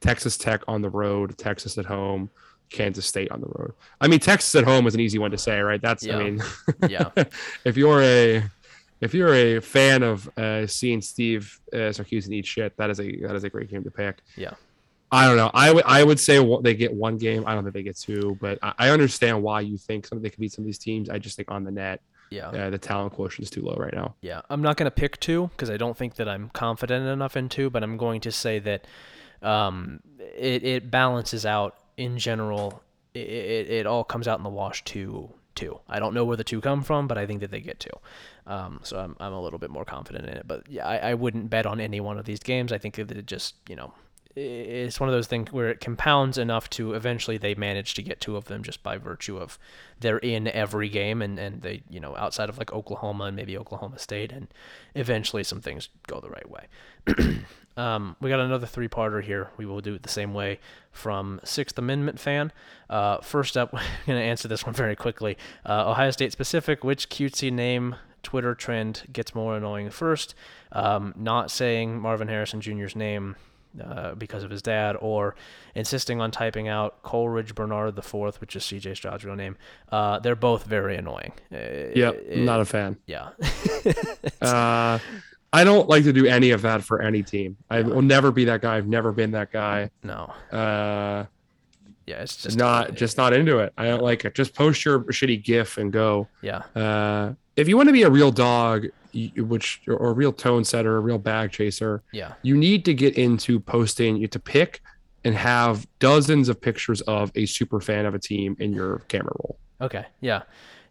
Texas Tech on the road. Texas at home. Kansas State on the road. I mean, Texas at home is an easy one to say, right? That's Yeah. I mean, Yeah. if you're a if you're a fan of uh, seeing Steve uh, Sarkisian eat shit, that is a that is a great game to pick. Yeah. I don't know. I would I would say they get one game. I don't think they get two, but I, I understand why you think some they could beat some of these teams. I just think on the net, Yeah. uh, the talent quotient is too low right now. Yeah, I'm not going to pick two because I don't think that I'm confident enough in two, but I'm going to say that um, it, it balances out in general. It, it, it all comes out in the wash to two. I don't know where the two come from, but I think that they get two. Um, so I'm, I'm a little bit more confident in it. But yeah, I, I wouldn't bet on any one of these games. I think that it just, you know, it's one of those things where it compounds enough to eventually they manage to get two of them just by virtue of they're in every game and, and they, you know, outside of like Oklahoma and maybe Oklahoma State, and eventually some things go the right way. um, we got another three parter here. We will do it the same way from Sixth Amendment fan. Uh, first up, I'm going to answer this one very quickly. Uh, Ohio State specific, which cutesy name Twitter trend gets more annoying first? Um, not saying Marvin Harrison Jr.'s name uh, because of his dad, or insisting on typing out Coleridge Bernard IV, which is CJ Stroud's real name. Uh, they're both very annoying. Uh, Yeah, not a fan. yeah. Uh, I don't like to do any of that for any team. I Yeah. will never be that guy. I've never been that guy. no. Uh, Yeah, it's just not just not into it. I don't like it. Just post your shitty GIF and go. Yeah, Uh, if you want to be a real dog, which or a real tone setter, a real bag chaser, yeah, you need to get into posting. You have to pick and have dozens of pictures of a super fan of a team in your camera roll. Okay. Yeah.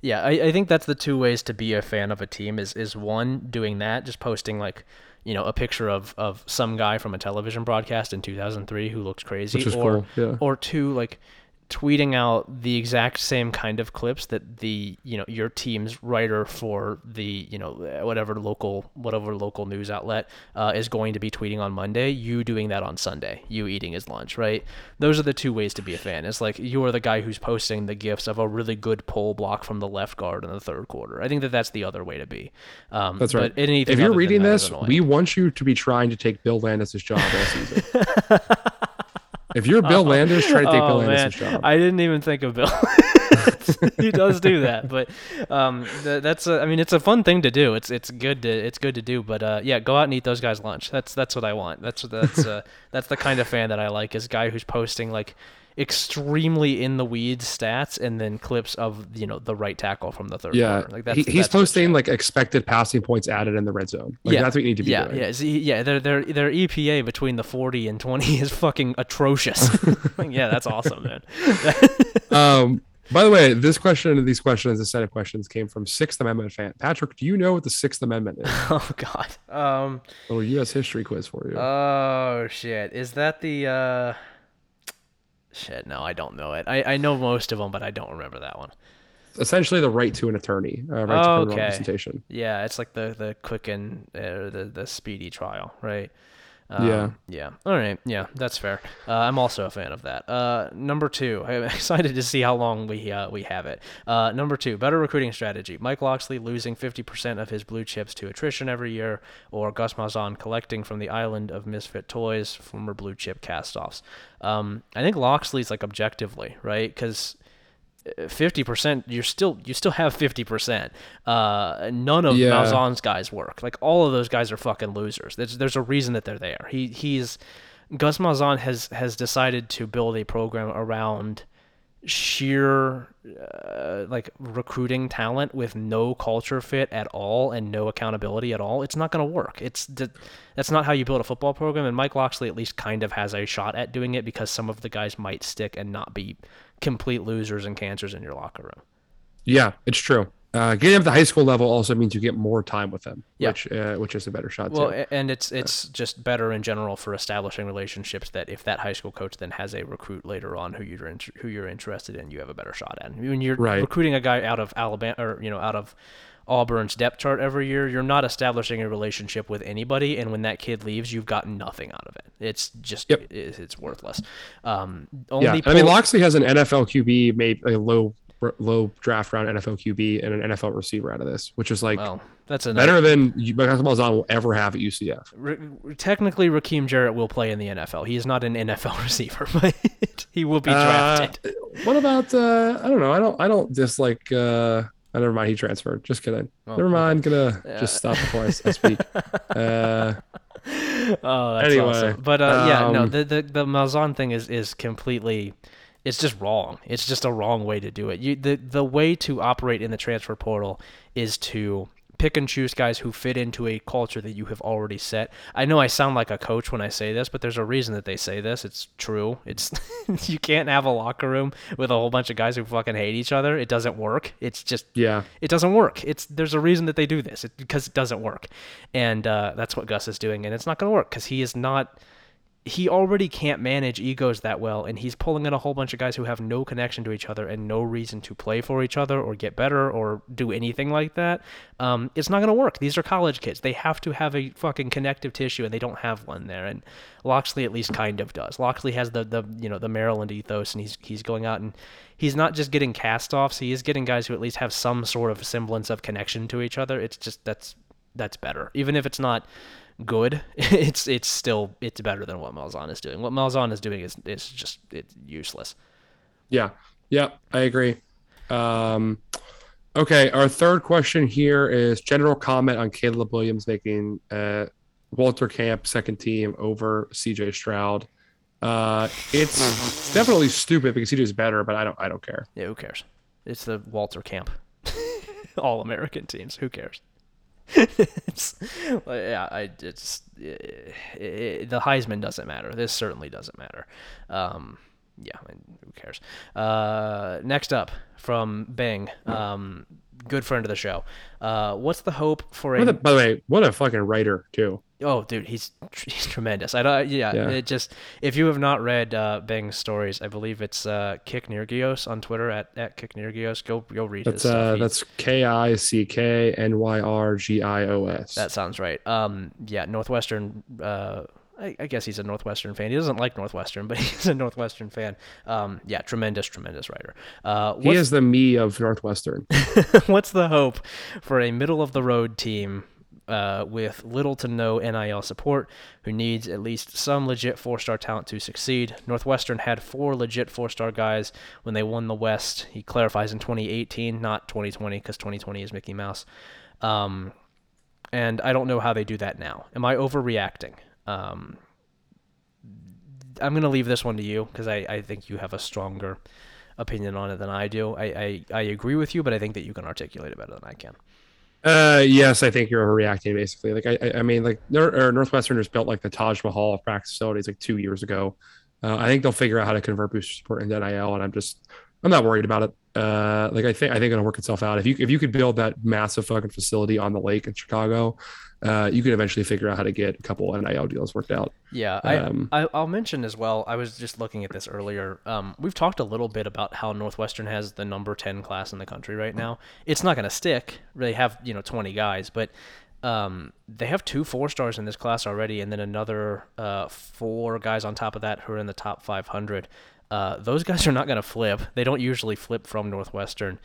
Yeah. I, I think that's the two ways to be a fan of a team is is one doing that, just posting like you know a picture of of some guy from a television broadcast in 2003 who looks crazy, or cool, yeah. or two like tweeting out the exact same kind of clips that the you know your team's writer for the you know whatever local whatever local news outlet uh, is going to be tweeting on Monday. You doing that on Sunday. You eating his lunch, right? Those are the two ways to be a fan. It's like you are the guy who's posting the gifs of a really good pull block from the left guard in the third quarter. I think that that's the other way to be. Um, That's right. If you're reading this, we want you to be trying to take Bill Landis' job all season. if you're Bill Landis, try to take Bill oh man, Landis' job. I didn't even think of Bill. he does do that, but um, th- that's a, I mean, it's a fun thing to do. It's it's good to it's good to do, but uh, yeah, go out and eat those guys lunch. That's that's what I want. That's that's uh, that's the kind of fan that I like. Is a guy who's posting like extremely in the weeds stats and then clips of you know the right tackle from the third yeah, quarter. Like that's he, he's that's posting like expected passing points added in the red zone. Like that's what you need to be yeah, doing. Yeah, see, yeah, their their their EPA between the 40 and 20 is fucking atrocious. Yeah, that's awesome, man. Um, by the way, this question and these questions, this set of questions came from Sixth Amendment fan. Patrick, do you know what the Sixth Amendment is? oh god. Um A little U.S. history quiz for you. oh shit. Is that the uh Shit, no, I don't know it. I, I know most of them, but I don't remember that one. Essentially, the right to an attorney, uh, right to Oh, criminal okay. representation. Yeah, it's like the the quick and uh, the the speedy trial, right? Yeah. Um, Yeah. All right. Yeah, that's fair. Uh, I'm also a fan of that. Uh, number two, I'm excited to see how long we uh, we have it. Uh, number two, better recruiting strategy. Mike Locksley losing 50% of his blue chips to attrition every year, or Gus Malzahn collecting from the island of misfit toys, former blue chip castoffs. Um, I think Locksley's like objectively right because fifty percent, you're still you still have fifty percent. Uh, none of Yeah. Malzahn's guys work. Like all of those guys are fucking losers. There's there's a reason that they're there. He he's Gus Malzahn has has decided to build a program around sheer uh, like recruiting talent with no culture fit at all and no accountability at all it's not going to work it's that's not how you build a football program and Mike Locksley at least kind of has a shot at doing it because some of the guys might stick and not be complete losers and cancers in your locker room Yeah, it's true. Uh, getting up to the high school level also means you get more time with them, Yeah. which uh, which is a better shot Well, too. and it's it's just better in general for establishing relationships that if that high school coach then has a recruit later on who you're in, who you're interested in, you have a better shot at. When you're Right. recruiting a guy out of Alabama or you know out of Auburn's depth chart every year, you're not establishing a relationship with anybody, and when that kid leaves, you've gotten nothing out of it. It's just Yep. it, it's worthless. Um, only yeah, I mean Locksley has an NFL QB, made a low low draft round NFL QB and an NFL receiver out of this, which is like well, that's a better than Gus Malzahn will ever have at UCF. Ra- technically, Rakim Jarrett will play in the NFL. He is not an NFL receiver, but he will be drafted. Uh, what about uh, I don't know. I don't I don't dislike. Uh, oh, never mind. He transferred. Just kidding. Oh, never mind. Gonna just stop before I, I speak. Uh, Oh, that's Anyway, awesome. But uh, yeah, no, um, the the the Malzahn thing is is completely. It's just wrong. It's just a wrong way to do it. You the the way to operate in the transfer portal is to pick and choose guys who fit into a culture that you have already set. I know I sound like a coach when I say this, but there's a reason that they say this. It's true. It's you can't have a locker room with a whole bunch of guys who fucking hate each other. It doesn't work. It's just yeah. it doesn't work. It's there's a reason that they do this it, because it doesn't work, and uh, that's what Gus is doing, and it's not going to work because he is not. He already can't manage egos that well, and he's pulling in a whole bunch of guys who have no connection to each other and no reason to play for each other or get better or do anything like that. Um, it's not going to work. These are college kids. They have to have a fucking connective tissue, and they don't have one there. And Locksley at least kind of does. Locksley has the the you know the Maryland ethos, and he's he's going out and he's not just getting cast offs. He is getting guys who at least have some sort of semblance of connection to each other. It's just that's that's better, even if it's not good. It's it's still it's better than what Malzahn is doing. What Malzahn is doing is is just it's useless. Yeah. Yeah. I agree. Um, okay. Our third question here is general comment on Caleb Williams making uh, Walter Camp second team over CJ Stroud. Uh, it's definitely stupid because CJ is better, but I don't. I don't care. Yeah, who cares? It's the Walter Camp, all American teams. Who cares? it's, yeah, I it's it, it, the Heisman doesn't matter. This certainly doesn't matter. Um, yeah, who cares? Uh, next up from Bing, um, good friend of the show. Uh, what's the hope for a? A- by the way, what a fucking writer too. Oh, dude, he's he's tremendous. I don't. Yeah, Yeah. it just if you have not read uh, Bang's stories, I believe it's uh, Kick Nyrgios on Twitter at at Kick Nyrgios. Go go read That's his uh, that's K I C K N Y R G I O S. that sounds right. Um, yeah, Northwestern. Uh, I, I guess he's a Northwestern fan. He doesn't like Northwestern, but he's a Northwestern fan. Um, yeah, tremendous, tremendous writer. Uh, He is the me of Northwestern. What's the hope for a middle of the road team uh, with little to no NIL support who needs at least some legit four star talent to succeed? Northwestern had four legit four star guys when they won the West. He clarifies in 2018, not 2020, because 2020 is Mickey Mouse. Um, and I don't know how they do that now. Am I overreacting? Um, I'm going to leave this one to you because I, I think you have a stronger opinion on it than I do. I, I, I agree with you, but I think that you can articulate it better than I can. Uh, yes, I think you're overreacting. Basically, like I, I- mean, like Nor- or Northwestern just built like the Taj Mahal of practice facilities like two years ago. Uh, I think they'll figure out how to convert booster support into NIL, and I'm just, I'm not worried about it. Uh, like I think, I think it'll work itself out. If you, if you could build that massive fucking facility on the lake in Chicago, uh, you can eventually figure out how to get a couple NIL deals worked out. Yeah, I, Um, I I'll mention as well. I was just looking at this earlier. Um, we've talked a little bit about how Northwestern has the number ten class in the country right now. It's not going to stick. They have you know twenty guys, but um, they have two four stars in this class already, and then another uh, four guys on top of that who are in the top five hundred. Uh, those guys are not going to flip. They don't usually flip from Northwestern.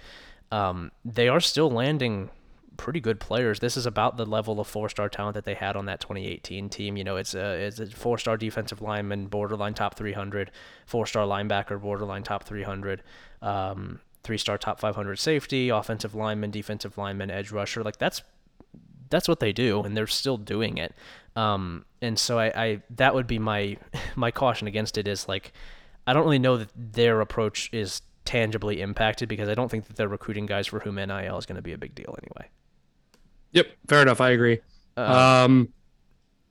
Um, they are still landing pretty good players. This is about the level of four-star talent that they had on that 2018 team. You know, it's a it's a four-star defensive lineman, borderline top 300, four-star linebacker, borderline top 300, um, three-star top 500 safety, offensive lineman, defensive lineman, edge rusher. Like that's that's what they do, and they're still doing it. Um, and so I, I that would be my my caution against it is like I don't really know that their approach is tangibly impacted because I don't think that they're recruiting guys for whom NIL is going to be a big deal anyway. Yep, fair enough. I agree. Uh, Um,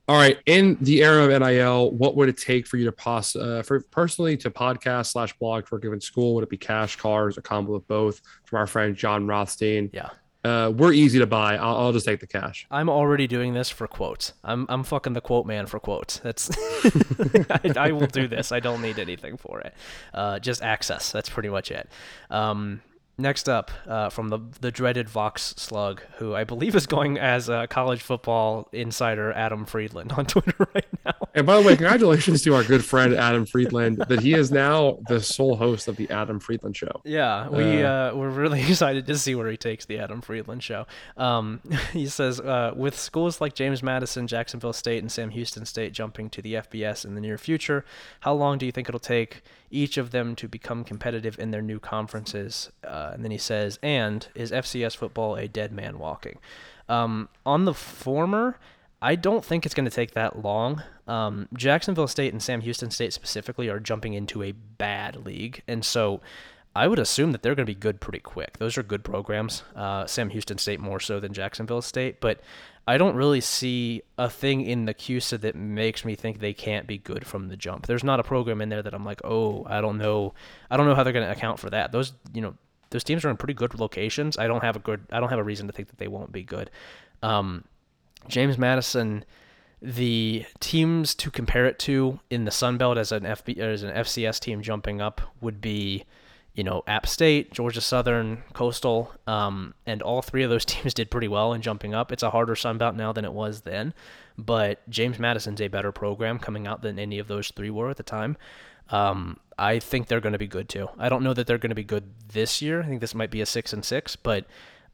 all right. In the era of NIL, what would it take for you to pos uh, for personally to podcast slash blog for a given school? Would it be cash, cars, a combo of both? From our friend John Rothstein. yeah. Uh, we're easy to buy. I'll, I'll just take the cash. I'm already doing this for quotes. I'm I'm fucking the quote man for quotes. That's I, I will do this. I don't need anything for it. Uh, just access. That's pretty much it. Um, next up, uh, from the the dreaded Vox Slug, who I believe is going as a college football insider Adam Friedland on Twitter right now. And by the way, congratulations to our good friend Adam Friedland that he is now the sole host of the Adam Friedland Show. Yeah, we Uh, uh, we're really excited to see where he takes the Adam Friedland show. Um, he says, uh, with schools like James Madison, Jacksonville State, and Sam Houston State jumping to the FBS in the near future, how long do you think it'll take each of them to become competitive in their new conferences? Uh, and then he says, and is FCS football a dead man walking? Um, on the former, I don't think it's going to take that long. Um, Jacksonville State and Sam Houston State specifically are jumping into a bad league, and so I would assume that they're going to be good pretty quick. Those are good programs. Uh, Sam Houston State more so than Jacksonville State, but I don't really see a thing in the CUSA that makes me think they can't be good from the jump. There's not a program in there that I'm like, oh, I don't know, I don't know how they're going to account for that. Those, you know, those teams are in pretty good locations. I don't have a good, I don't have a reason to think that they won't be good. Um, James Madison, the teams to compare it to in the Sun Belt as an FB as an FCS team jumping up would be, you know, App State, Georgia Southern, Coastal, um, and all three of those teams did pretty well in jumping up. It's a harder Sun Belt now than it was then, but James Madison's a better program coming out than any of those three were at the time. Um, I think they're going to be good too. I don't know that they're going to be good this year. I think this might be a six and six, but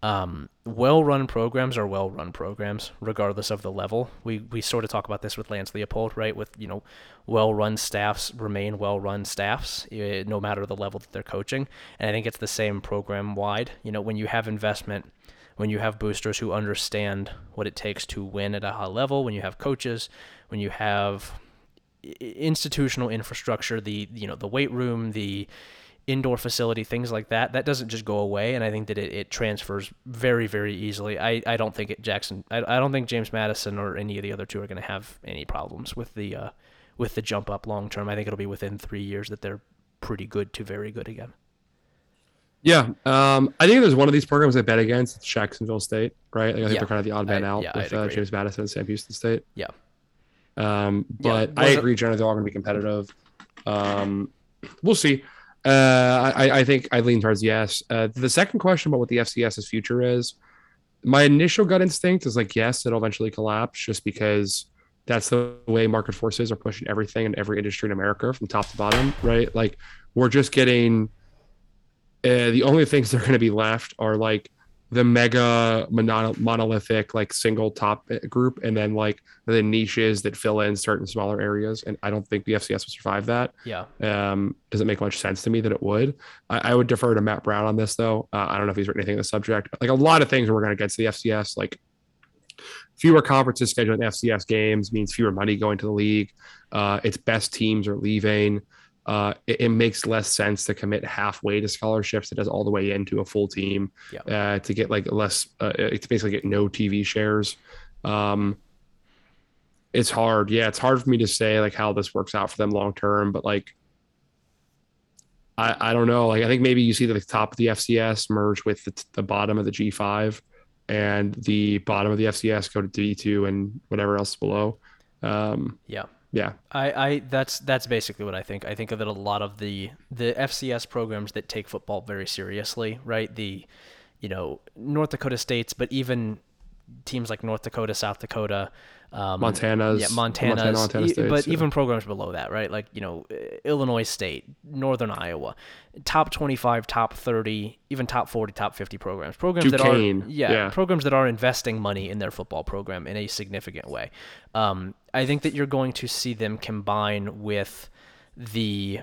um, well-run programs are well-run programs, regardless of the level. We we sort of talk about this with Lance Leipold, right? With you know, well-run staffs remain well-run staffs, eh, no matter the level that they're coaching. And I think it's the same program-wide. You know, when you have investment, when you have boosters who understand what it takes to win at a high level, when you have coaches, when you have institutional infrastructure, the you know the weight room, the indoor facility, things like that, that doesn't just go away. And I think that it, it transfers very, very easily. I, I don't think it Jackson, I, I don't think James Madison or any of the other two are going to have any problems with the, uh, with the jump up long term. I think it'll be within three years that they're pretty good to very good again. Yeah, um, I think there's one of these programs I bet against. It's Jacksonville State, right? Like, I think Yeah. they're kind of the odd man I- out yeah, with uh. James Madison and Sam Houston State. Yeah. Um, Yeah, but I agree, generally they're all going to be competitive. Um, we'll see. Uh, I, I think I lean towards yes. Uh, the second question about what the FCS's future is, my initial gut instinct is like yes, it'll eventually collapse, just because that's the way market forces are pushing everything in every industry in America from top to bottom, right? Like we're just getting uh, the only things that are going to be left are like the mega mono- monolithic like single top uh, group and then like the niches that fill in certain smaller areas and i don't think the fcs will survive that. Yeah. um doesn't make much sense to me that it would? I, I would defer to matt brown on this though. Uh, i don't know if he's written anything on the subject. But like a lot of things we're going to get to the fcs like fewer conferences scheduling fcs games means fewer money going to the league. Uh its best teams are leaving uh, it, it makes less sense to commit halfway to scholarships. It does all the way into a full team uh, to get like less, uh, to basically get no TV shares. Um, it's hard. Yeah, it's hard for me to say like how this works out for them long term, but like, I, I don't know. Like, I think maybe you see the top of the FCS merge with the, the bottom of the G5 and the bottom of the FCS go to D2 and whatever else below. Um, Yeah. Yeah. I, I that's that's basically what I think. I think that a lot of the the FCS programs that take football very seriously, right? The you know North Dakota states, but even teams like North Dakota, South Dakota, um, Montana's, yeah, Montana's, Montana, Montana States, but yeah. even programs below that, right? Like you know Illinois State, Northern Iowa, top twenty-five, top thirty, even top forty, top fifty programs. Programs that are yeah, yeah. programs that are investing money in their football program in a significant way. Um, I think that you're going to see them combine with the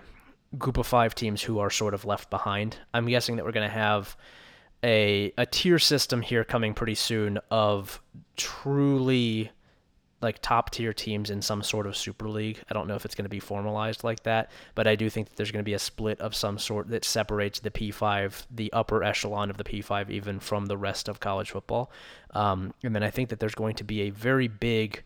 group of five teams who are sort of left behind. I'm guessing that we're going to have a a tier system here coming pretty soon of truly like top tier teams in some sort of super league. I don't know if it's going to be formalized like that, but I do think that there's going to be a split of some sort that separates the P5, the upper echelon of the P5, even from the rest of college football. Um, and then I think that there's going to be a very big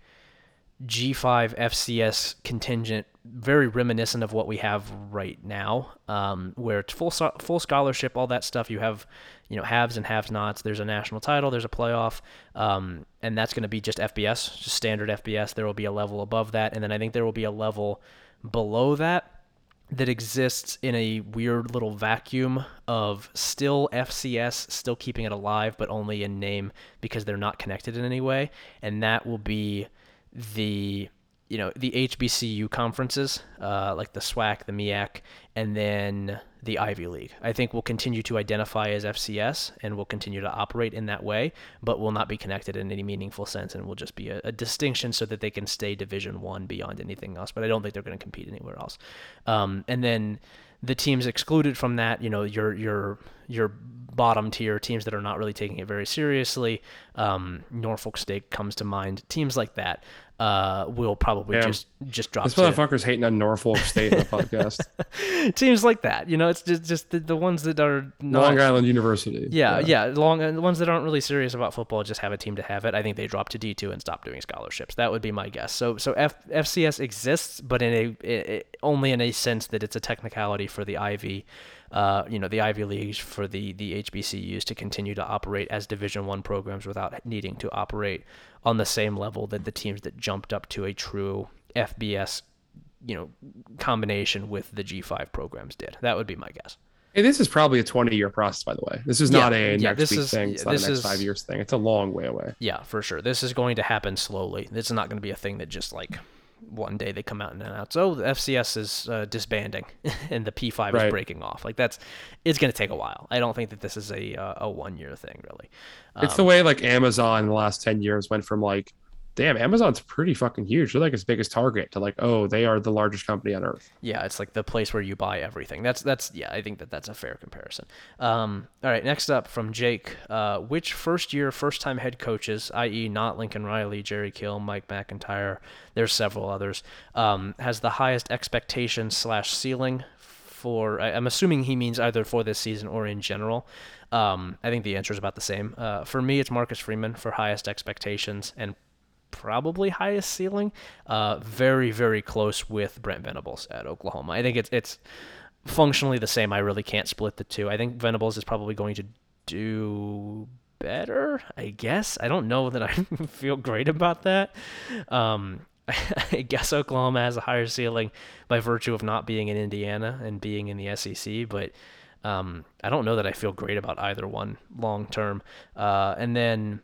G5 FCS contingent, very reminiscent of what we have right now, um, where it's full full scholarship, all that stuff. You have, you know, haves and have-nots. There's a national title. There's a playoff, um, and that's going to be just FBS, just standard FBS. There will be a level above that, and then I think there will be a level below that that exists in a weird little vacuum of still FCS, still keeping it alive, but only in name because they're not connected in any way, and that will be the you know the HBCU conferences, uh, like the SWAC, the MEAC, and then the Ivy League. I think we'll continue to identify as FCS and we'll continue to operate in that way, but will not be connected in any meaningful sense, and will just be a, a distinction so that they can stay Division One beyond anything else. But I don't think they're going to compete anywhere else. Um, and then the teams excluded from that, you know, your your your bottom tier teams that are not really taking it very seriously. Um, Norfolk State comes to mind. Teams like that uh, will probably Yeah. just just drop. This motherfucker's hating on Norfolk State in the podcast. teams like that. You know, it's just just the, the ones that are not. Long Island University. yeah, yeah, long uh, the ones that aren't really serious about football just have a team to have it. I think they drop to D two and stop doing scholarships. That would be my guess. So so F, FCS exists, but in a i i only in a sense that it's a technicality for the Ivy, uh, you know, the Ivy leagues for the the HBCUs to continue to operate as Division one programs without needing to operate on the same level that the teams that jumped up to a true FBS, you know, combination with the G5 programs did. That would be my guess. Hey, this is probably a 20 year process, by the way. This is Yeah, not a yeah, next week is- thing. It's not a next is- five years thing. It's a long way away. Yeah, for sure. This is going to happen slowly. This is not going to be a thing that just like one day they come out and announce, "Oh, the FCS is uh, disbanding and the P5 is breaking off." Like that's it's going to take a while. I don't think that this is a uh, a one year thing really. It's the way like Amazon in the last 10 years went from like, damn, Amazon's pretty fucking huge. They're like as big as target to like, oh, they are the largest company on earth. Yeah, it's like the place where you buy everything. That's that's yeah, I think that that's a fair comparison. Um, all right, next up from Jake, uh, which first year, first time head coaches, i.e., not Lincoln Riley, Jerry Kill, Mike MacIntyre, there's several others, um, has the highest expectation slash ceiling for? I'm assuming he means either for this season or in general. Um, I think the answer is about the same. Uh, for me, it's Marcus Freeman for highest expectations and probably highest ceiling. Uh, very very close with Brent Venables at Oklahoma. I think it's it's functionally the same. I really can't split the two. I think Venables is probably going to do better, I guess. I don't know that I feel great about that. Um, I guess Oklahoma has a higher ceiling by virtue of not being in Indiana and being in the SEC, but um, I don't know that I feel great about either one long term. Uh, and then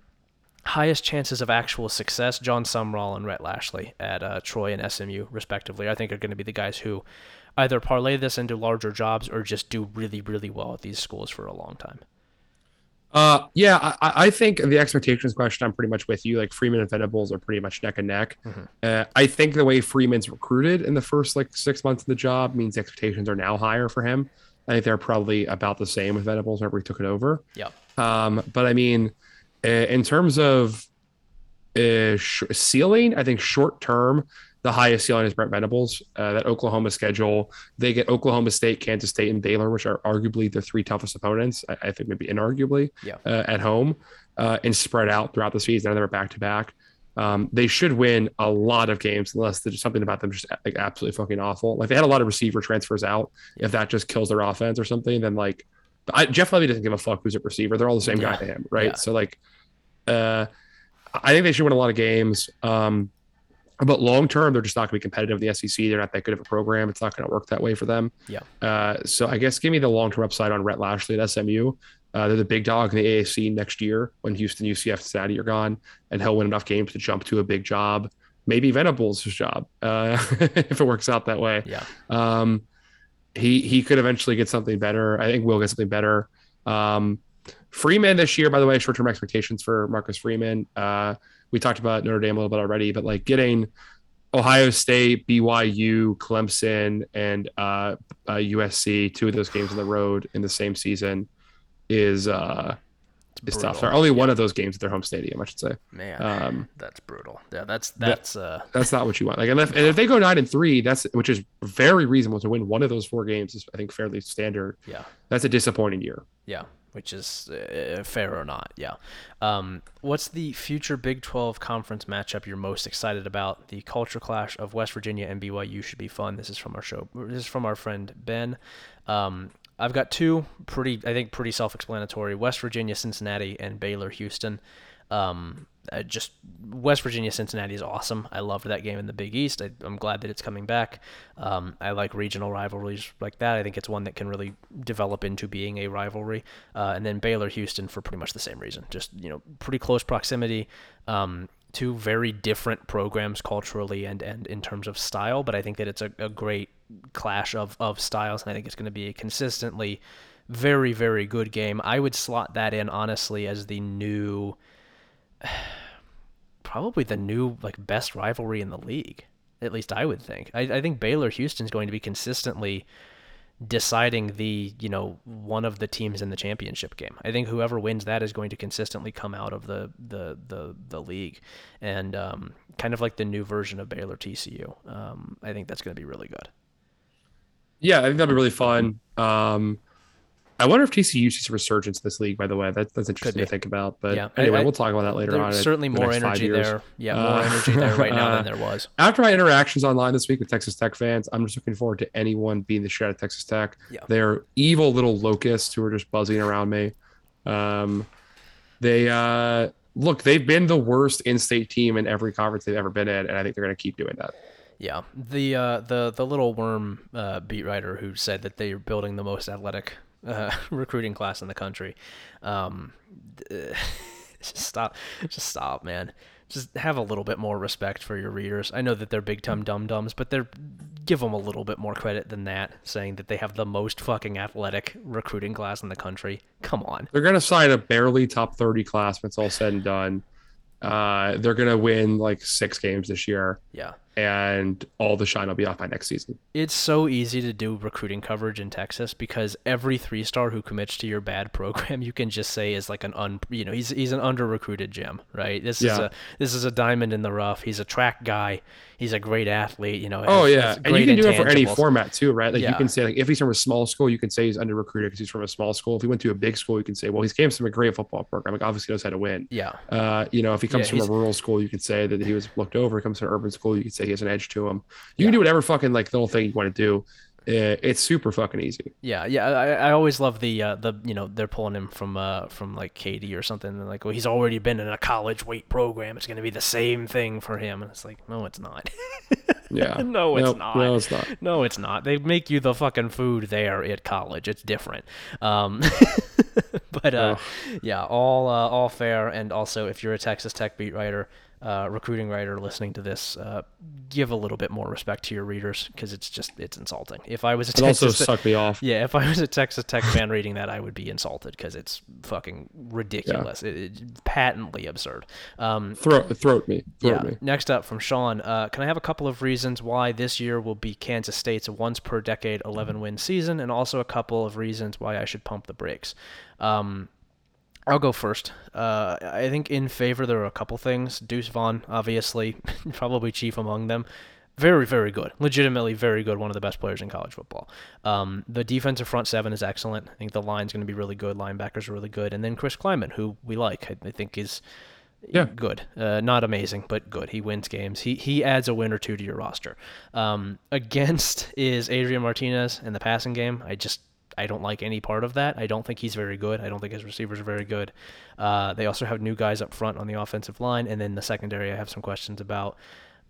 highest chances of actual success, Jon Sumrall and Rhett Lashlee at uh, Troy and SMU, respectively, I think are going to be the guys who either parlay this into larger jobs or just do really, really well at these schools for a long time. Uh, yeah, I, I, think the expectations question, I'm pretty much with you. Like Freeman and Venables are pretty much neck and neck. Mm-hmm. Uh, I think the way Freeman's recruited in the first like six months of the job means expectations are now higher for him. I think they're probably about the same with Venables whenever he took it over. Yeah. Um, but I mean, uh, in terms of uh, sh- ceiling, I think short term, the highest ceiling is Brent Venables. Uh, that Oklahoma schedule, they get Oklahoma State, Kansas State, and Baylor, which are arguably the three toughest opponents. I, I think maybe inarguably yeah. uh, at home uh, and spread out throughout the season. And they're back to back. Um, they should win a lot of games unless there's something about them just like absolutely fucking awful. Like they had a lot of receiver transfers out. Yeah. If that just kills their offense or something, then like I, Jeff Lebby doesn't give a fuck who's a receiver. They're all the same yeah. guy to him, right? Yeah. So like, uh, I think they should win a lot of games. Um, but long term, they're just not going to be competitive in the SEC. They're not that good of a program. It's not going to work that way for them. Yeah. Uh, so I guess give me the long term upside on Rhett Lashlee at SMU. Uh, they're the big dog in the AAC next year when Houston, UCF, Cincinnati are gone, and he'll win enough games to jump to a big job. Maybe Venables' job uh, if it works out that way. Yeah. Um, he he could eventually get something better. I think we'll get something better. Um, Freeman this year, by the way, short term expectations for Marcus Freeman. Uh, we talked about Notre Dame a little bit already, but like getting Ohio State, BYU, Clemson, and uh, uh, USC, two of those games on the road in the same season is uh, is tough. Only yeah. one of those games at their home stadium, I should say. Man, um, that's brutal. Yeah, that's that's that, uh, that's not what you want. Like, and if, and if they go nine and three, that's which is very reasonable to win one of those four games. Is I think fairly standard. Yeah, that's a disappointing year. Yeah, which is uh, fair or not. Yeah. Um, what's the future Big 12 conference matchup you're most excited about? The culture clash of West Virginia and BYU should be fun. This is from our show. This is from our friend Ben. Um, I've got two pretty, I think, pretty self-explanatory: West Virginia, Cincinnati, and Baylor, Houston. Um, just West Virginia Cincinnati is awesome. I loved that game in the Big East. I, am glad that it's coming back. Um, I like regional rivalries like that. I think it's one that can really develop into being a rivalry. Uh, and then Baylor Houston for pretty much the same reason. Just you know, pretty close proximity. Um, two very different programs culturally and and in terms of style. But I think that it's a, a great clash of of styles, and I think it's going to be a consistently very very good game. I would slot that in honestly as the new probably the new like best rivalry in the league. At least I would think. I, I think Baylor Houston's going to be consistently deciding the you know one of the teams in the championship game. I think whoever wins that is going to consistently come out of the the the, the league, and um, kind of like the new version of Baylor TCU. Um, I think that's going to be really good. Yeah, I think that'd be really fun. Um, I wonder if TCU sees a resurgence this league. By the way, that, that's interesting to think about. But yeah. anyway, I, we'll talk about that later on. There's certainly more the energy there. Yeah, more uh, energy there right now than there was. After my interactions online this week with Texas Tech fans, I'm just looking forward to anyone being the shit of Texas Tech. Yeah. They're evil little locusts who are just buzzing around me. Um, they uh, look, they've been the worst in-state team in every conference they've ever been in, and I think they're going to keep doing that. Yeah, the uh, the the little worm uh, beat writer who said that they are building the most athletic uh, recruiting class in the country. Um, just stop, just stop, man. Just have a little bit more respect for your readers. I know that they're big time dum dums, but they're give them a little bit more credit than that. Saying that they have the most fucking athletic recruiting class in the country. Come on. They're gonna sign a barely top thirty class when it's all said and done. Uh, they're gonna win like six games this year. Yeah and all the shine will be off by next season. It's so easy to do recruiting coverage in Texas because every three star who commits to your bad program, you can just say is like an un, you know, he's he's an under recruited gem, right? This yeah. is a this is a diamond in the rough. He's a track guy. He's a great athlete, you know. Oh yeah, and you can do it for any format too, right? Like yeah. you can say like if he's from a small school, you can say he's under recruited because he's from a small school. If he went to a big school, you can say, well, he came from a great football program. Like obviously knows how to win. Yeah. Uh, you know, if he comes yeah, from a rural school, you can say that he was looked over. He comes from an urban school, you can say he has an edge to him. You yeah. can do whatever fucking like little thing you want to do. eh, it's super fucking easy. Yeah, yeah. I, I always love the uh, the you know they're pulling him from uh from like Katy or something. And like, well, he's already been in a college weight program. It's gonna be the same thing for him. And it's like, no, it's not. Yeah. no, it's Nope, not. No, it's not. No, it's not. They make you the fucking food there at college. It's different. Um, but uh, yeah, all uh, all fair. And also, if you're a Texas Tech beat writer, uh, recruiting writer listening to this, uh, give a little bit more respect to your readers because it's just it's insulting. If I was a It also Texas, sucked me off. yeah, if I was a Texas Tech fan reading that, I would be insulted because it's fucking ridiculous. It, it's patently absurd. Um, Throat, throat me. Throat yeah. me. Next up from Sean, uh, can I have a couple of reasons why this year will be Kansas State's once per decade 11 win season, and also a couple of reasons why I should pump the brakes? Um, I'll go first. Uh, I think in favor there are a couple things. Deuce Vaughn, obviously, probably chief among them. Very, very good. Legitimately very good. One of the best players in college football. Um, the defensive front seven is excellent. I think the line's going to be really good. Linebackers are really good. And then Chris Klieman, who we like, I, I think is Yeah. good. Uh, not amazing, but good. He wins games. He he adds a win or two to your roster. Um, against is Adrian Martinez in the passing game. I just I don't like any part of that. I don't think he's very good. I don't think his receivers are very good. Uh, they also have new guys up front on the offensive line, and then the secondary. I have some questions about.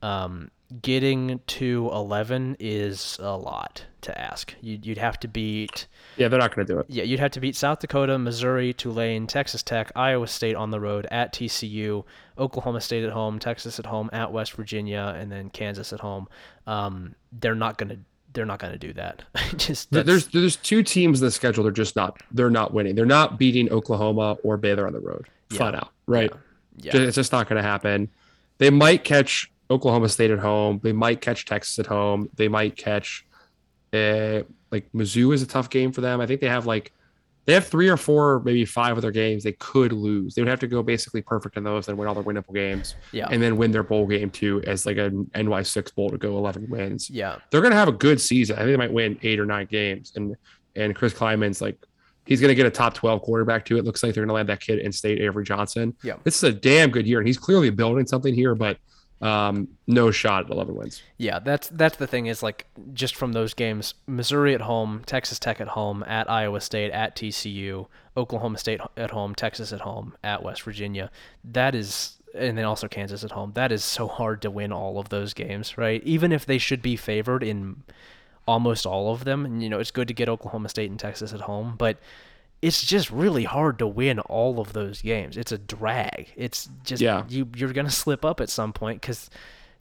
Um, getting to 11 is a lot to ask. You'd, you'd have to beat Yeah, they're not going to do it. yeah, you'd have to beat South Dakota, Missouri, Tulane, Texas Tech, Iowa State on the road, at TCU, Oklahoma State at home, Texas at home, at West Virginia, and then Kansas at home. Um, they're not gonna they're not gonna do that. Just There's there's two teams in the schedule. They're just not. They're not winning. They're not beating Oklahoma or Baylor on the road. Flat out, right? yeah, Ju- It's just not going to happen. They might catch Oklahoma State at home. They might catch Texas at home. They might catch, uh, like Mizzou is a tough game for them. I think they have like, they have three or four, maybe five other games they could lose. They would have to go basically perfect in those and win all their winnable games, yeah, and then win their bowl game too as like an NY six bowl to go eleven wins. yeah, They're going to have a good season. I think they might win eight or nine games, and and Chris Klieman's like. He's going to get a top 12 quarterback too. It looks like they're going to land that kid in state, Avery Johnson. Yeah. This is a damn good year, and he's clearly building something here, but um, no shot at 11 wins. yeah. That's that's the thing is like just from those games: Missouri at home, Texas Tech at home, at Iowa State, at TCU, Oklahoma State at home, Texas at home, at West Virginia. That is and then also Kansas at home. That is so hard to win all of those games, right? Even if they should be favored in almost all of them, and you know, it's good to get Oklahoma State and Texas at home, but it's just really hard to win all of those games. It's a drag. It's just Yeah. you you're going to slip up at some point cuz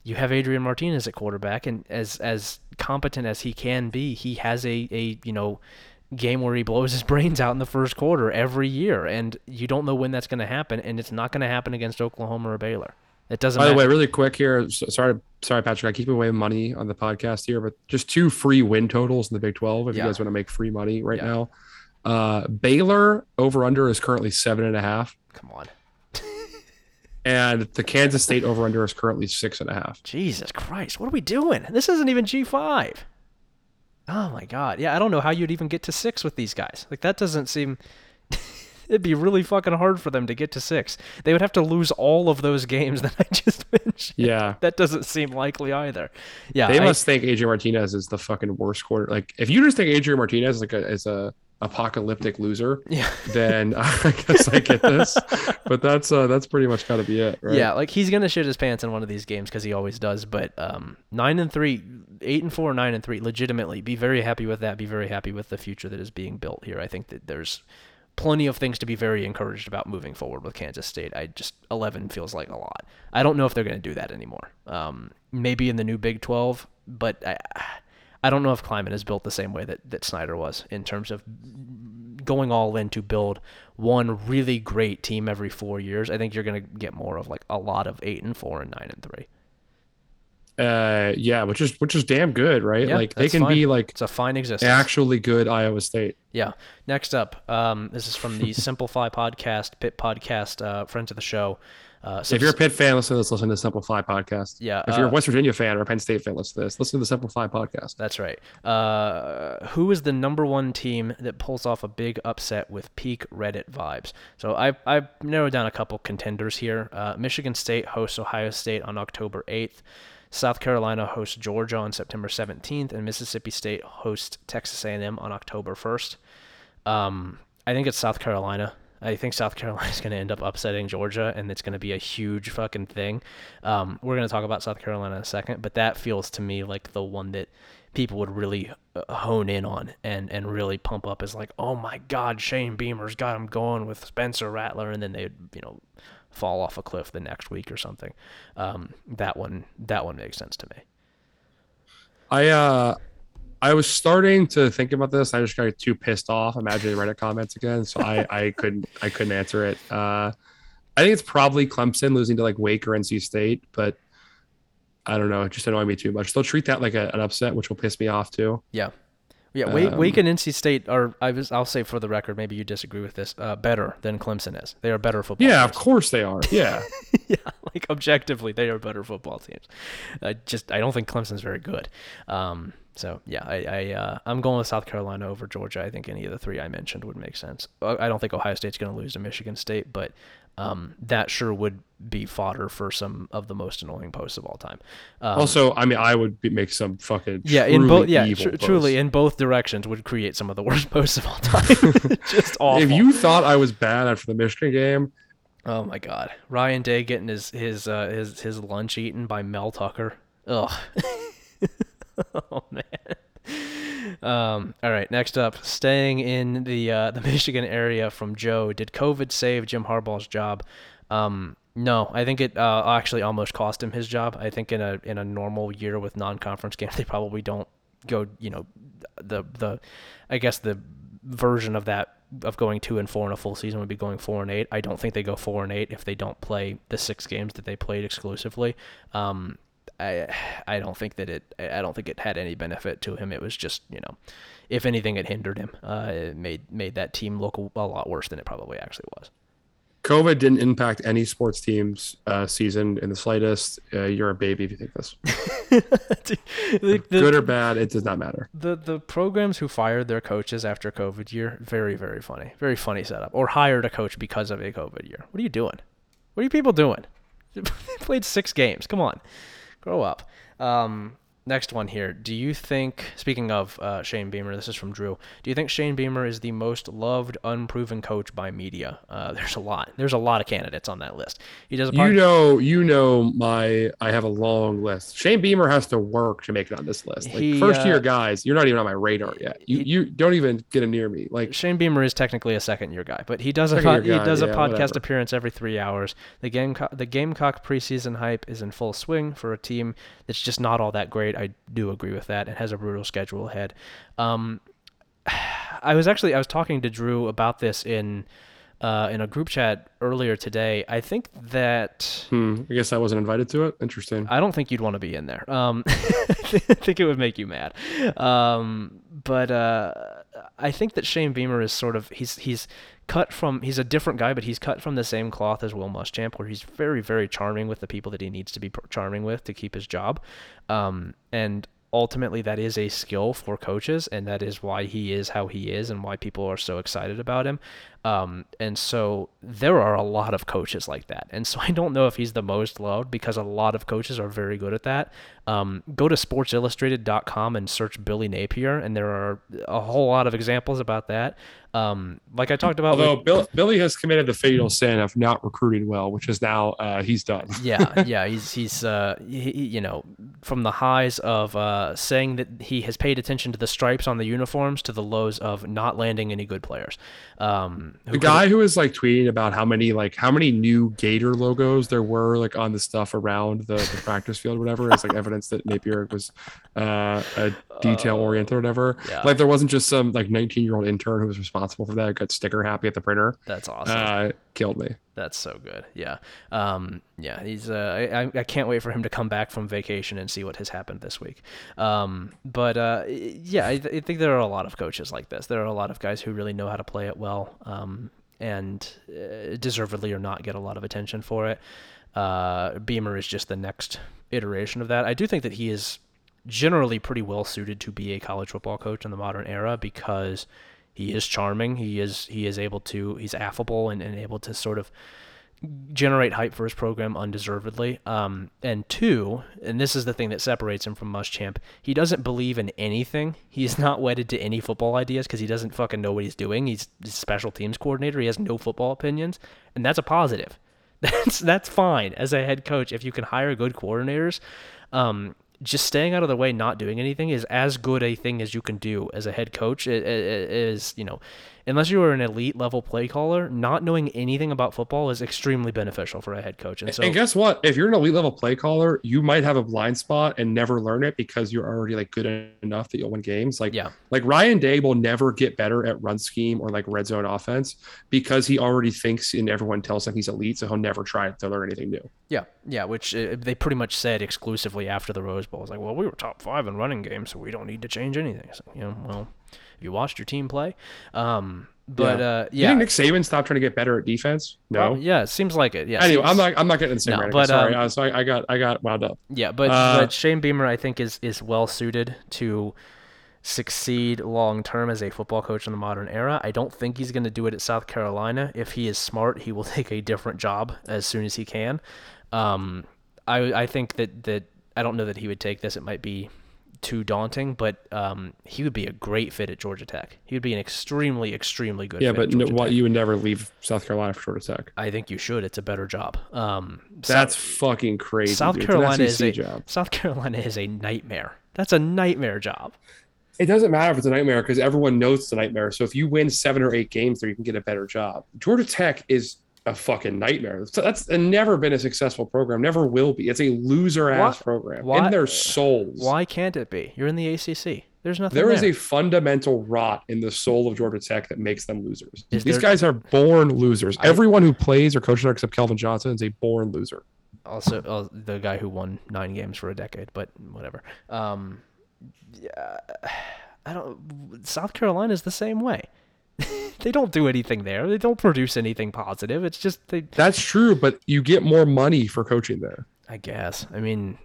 you have Adrian Martinez at quarterback and as as competent as he can be, he has a a, you know, game where he blows his brains out in the first quarter every year and you don't know when that's going to happen and it's not going to happen against Oklahoma or Baylor. It doesn't By the matter. way, really quick here. Sorry, sorry, Patrick. I keep away money on the podcast here, but just two free win totals in the Big 12 if Yeah. you guys want to make free money right Yeah. now. Uh, Baylor over under is currently seven and a half, Come on. and the Kansas State over under is currently six and a half. Jesus Christ, what are we doing? This isn't even G5. Oh my god. Yeah, I don't know how you'd even get to 6 with these guys. Like that doesn't seem It'd be really fucking hard for them to get to 6. They would have to lose all of those games that I just mentioned. Yeah. That doesn't seem likely either. Yeah. They I- must think Adrian Martinez is the fucking worst quarter. Like, if you just think Adrian Martinez is like a is a apocalyptic loser, Yeah. then I guess I get this. but that's uh that's pretty much got to be it, right? Yeah, like he's gonna shit his pants in one of these games because he always does. But um, nine and three, eight and four, nine and three, legitimately, be very happy with that. Be very happy with the future that is being built here. I think that there's plenty of things to be very encouraged about moving forward with Kansas State. I just eleven feels like a lot. I don't know if they're gonna do that anymore. Um, maybe in the new Big Twelve, but I, I don't know if Klieman is built the same way that that Snyder was in terms of going all in to build one really great team every four years, I think you're gonna get more of like a lot of eight and four and nine and three. Uh, yeah, which is which is damn good, right? Yeah, like they can be like It's a fine existence. actually good Iowa State. Yeah. Next up, um, this is from the Simplify podcast, Pitt podcast, uh, friends of the show. Uh, if you're a Pitt fan, listen to this. Listen to the Simplify podcast. Yeah, If you're uh, a West Virginia fan or a Penn State fan, listen to this. Listen to the Simplify podcast. That's right. Uh, who is the number one team that pulls off a big upset with peak Reddit vibes? So I I narrowed down a couple contenders here. Uh, Michigan State hosts Ohio State on October eighth. South Carolina hosts Georgia on September 17th, and Mississippi State hosts Texas A&M on October 1st. Um, I think it's South Carolina. I think South Carolina is going to end up upsetting Georgia, and it's going to be a huge fucking thing. Um, we're going to talk about South Carolina in a second, but that feels to me like the one that people would really uh, hone in on and, and really pump up as like, oh my God, Shane Beamer's got him going with Spencer Rattler, and then they'd you know fall off a cliff the next week or something. Um, that one that one makes sense to me. I uh I was starting to think about this. I just got too pissed off imagining Reddit comments again, so I I couldn't I couldn't answer it. Uh, I think it's probably Clemson losing to like Wake or NC State, but I don't know. It just annoyed me too much. They'll treat that like a, an upset, which will piss me off too. Yeah. Yeah, Wake, um, Wake and NC State are. I was. I'll say for the record, maybe you disagree with this. Uh, better than Clemson is. They are better football. Yeah, teams. of course they are. Yeah. yeah, like objectively, they are better football teams. I just I don't think Clemson's very good. Um, so yeah, I, I uh, I'm going with South Carolina over Georgia. I think any of the three I mentioned would make sense. I don't think Ohio State's going to lose to Michigan State, but um, that sure would be fodder for some of the most annoying posts of all time. Um, also, I mean, I would be, make some fucking yeah in both yeah tr- truly in both directions would create some of the worst posts of all time. Just awful. If you thought I was bad after the Michigan game, oh my god, Ryan Day getting his his uh, his his lunch eaten by Mel Tucker. Ugh. oh man. Um, all right, next up, staying in the uh, the Michigan area from Joe. Did COVID save Jim Harbaugh's job? Um, no, I think it uh, actually almost cost him his job. I think in a in a normal year with non-conference games, they probably don't go. You know, the the I guess the version of that of going two and four in a full season would be going four and eight. I don't think they go four and eight if they don't play the six games that they played exclusively. Um, I I don't think that it I don't think it had any benefit to him. It was just you know, if anything, it hindered him. Uh, it made made that team look a, lot worse than it probably actually was. COVID didn't impact any sports team's uh, season in the slightest. Uh, you're a baby if you think this. the, Good or bad, it does not matter. The the programs who fired their coaches after COVID year, very very funny, very funny setup. Or hired a coach because of a COVID year. What are you doing? What are you people doing? they played six games. Come on grow up. Um, next one here. Do you think, speaking of uh, Shane Beamer, this is from Drew. Do you think Shane Beamer is the most loved, unproven coach by media? Uh, there's a lot. There's a lot of candidates on that list. He does. you know, you know, my I have a long list. Shane Beamer has to work to make it on this list. Like he, first year uh, guys, you're not even on my radar yet. You he, you don't even get near me. Like Shane Beamer is technically a second year guy, but he does a guy, he does a yeah, podcast whatever. appearance every three hours. The game the Gamecock preseason hype is in full swing for a team that's just not all that great. I do agree with that. It has a brutal schedule ahead. Um, I was actually I was talking to Drew about this in uh, in a group chat earlier today. I think that hmm, I guess I wasn't invited to it. Interesting. I don't think you'd want to be in there. Um, I think it would make you mad. Um, but uh, I think that Shane Beamer is sort of he's he's cut from he's a different guy, but he's cut from the same cloth as Will Muschamp, where he's very very charming with the people that he needs to be charming with to keep his job. Um, and ultimately that is a skill for coaches and that is why he is how he is and why people are so excited about him um, and so there are a lot of coaches like that and so i don't know if he's the most loved because a lot of coaches are very good at that um, go to sportsillustrated.com and search billy napier and there are a whole lot of examples about that um, like I talked about, although Bill, Billy has committed the fatal sin of not recruiting well, which is now uh, he's done. yeah, yeah, he's he's uh, he, you know from the highs of uh, saying that he has paid attention to the stripes on the uniforms to the lows of not landing any good players. Um, the guy who was like tweeting about how many like how many new Gator logos there were like on the stuff around the, the practice field, whatever, is like evidence that Napier was uh, a detail oriented or whatever. Yeah. Like there wasn't just some like 19 year old intern who was responsible responsible for that. Got sticker happy at the printer. That's awesome. Uh, killed me. That's so good. Yeah. Um, yeah. He's. Uh, I, I can't wait for him to come back from vacation and see what has happened this week. Um, but uh, yeah, I, th- I, think there are a lot of coaches like this. There are a lot of guys who really know how to play it well, um, and uh, deservedly or not get a lot of attention for it. Uh, Beamer is just the next iteration of that. I do think that he is generally pretty well suited to be a college football coach in the modern era because he is charming. He is he is able to he's affable and, and able to sort of generate hype for his program undeservedly. Um, and two, and this is the thing that separates him from Muschamp, he doesn't believe in anything. He's not wedded to any football ideas because he doesn't fucking know what he's doing. He's a special teams coordinator. He has no football opinions, and that's a positive. That's that's fine as a head coach if you can hire good coordinators. Um, just staying out of the way, not doing anything is as good a thing as you can do as a head coach. It, it, it is, you know, unless you are an elite level play caller, not knowing anything about football is extremely beneficial for a head coach. And so, and guess what? If you're an elite level play caller, you might have a blind spot and never learn it because you're already like good enough that you'll win games. Like, yeah, like Ryan Day will never get better at run scheme or like red zone offense because he already thinks and everyone tells him he's elite, so he'll never try to learn anything new. Yeah, yeah, which uh, they pretty much said exclusively after the Rose Bowl. It's like, well, we were top five in running games, so we don't need to change anything. So, you know, well, you watched your team play, um, but yeah. uh, yeah. You think Nick Saban stopped trying to get better at defense? No. Well, yeah, it seems like it. Yeah. Anyway, I'm not. I'm not getting the same. No, but sorry, um, uh, so I, I, got I got wound up. Yeah, but uh, but Shane Beamer, I think, is is well suited to succeed long term as a football coach in the modern era. I don't think he's going to do it at South Carolina. If he is smart, he will take a different job as soon as he can. Um, I I think that that I don't know that he would take this. It might be too daunting, but um, he would be a great fit at Georgia Tech. He would be an extremely, extremely good. Yeah, but no, what you would never leave South Carolina for Georgia Tech. I think you should. It's a better job. Um, That's South, fucking crazy. South dude. Carolina is a job. South Carolina is a nightmare. That's a nightmare job. It doesn't matter if it's a nightmare because everyone knows it's a nightmare. So if you win seven or eight games there, you can get a better job. Georgia Tech is a fucking nightmare. So that's never been a successful program. Never will be. It's a loser ass program why, in their souls. Why can't it be? You're in the ACC. There's nothing. There, there is a fundamental rot in the soul of Georgia Tech that makes them losers. Is These there, guys are born losers. I, Everyone who plays or coaches there except Calvin Johnson is a born loser. Also, uh, the guy who won nine games for a decade, but whatever. Um, yeah, I don't. South Carolina is the same way. they don't do anything there. They don't produce anything positive. It's just they. That's true, but you get more money for coaching there. I guess. I mean,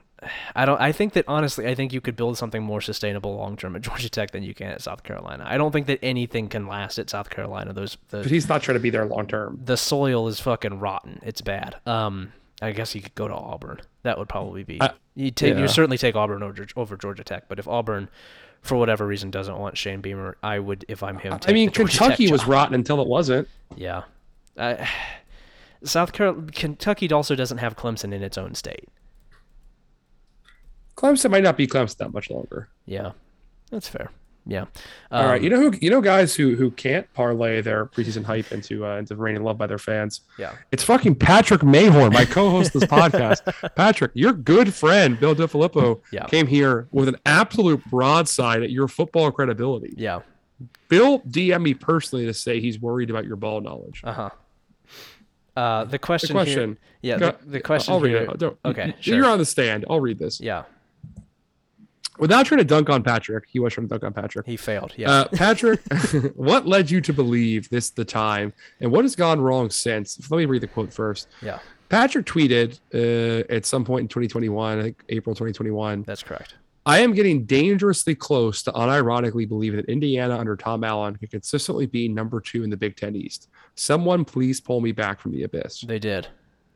I don't. I think that honestly, I think you could build something more sustainable long term at Georgia Tech than you can at South Carolina. I don't think that anything can last at South Carolina. Those. The, but he's not trying to be there long term. The soil is fucking rotten. It's bad. Um, I guess you could go to Auburn. That would probably be. you take. Yeah. You certainly take Auburn over, over Georgia Tech. But if Auburn for whatever reason doesn't want Shane Beamer, I would if I'm him. I mean, Kentucky was rotten until it wasn't. Yeah, uh, South Carolina, Kentucky also doesn't have Clemson in its own state. Clemson might not be Clemson that much longer. Yeah, that's fair. Yeah. Um, All right. Um, you know who you know guys who who can't parlay their preseason hype into uh, into reigning love by their fans. Yeah. It's fucking Patrick Mayhorn, my co-host this podcast. Patrick, your good friend Bill DeFilippo yeah. came here with an absolute broadside at your football credibility. Yeah. Bill DM me personally to say he's worried about your ball knowledge. Uh-huh. Uh the question. The question. Here, yeah. The, the, question. I'll read here, it. okay. You're on the stand. I'll read this. Yeah without trying to dunk on Patrick, he was trying to dunk on Patrick. He failed. Yeah. Uh, Patrick, what led you to believe this the time, and what has gone wrong since? Let me read the quote first. Yeah. Patrick tweeted uh, at some point in 2021, I think April 2021. That's correct. I am getting dangerously close to unironically believing that Indiana under Tom Allen can consistently be number two in the Big Ten East. Someone please pull me back from the abyss. They did.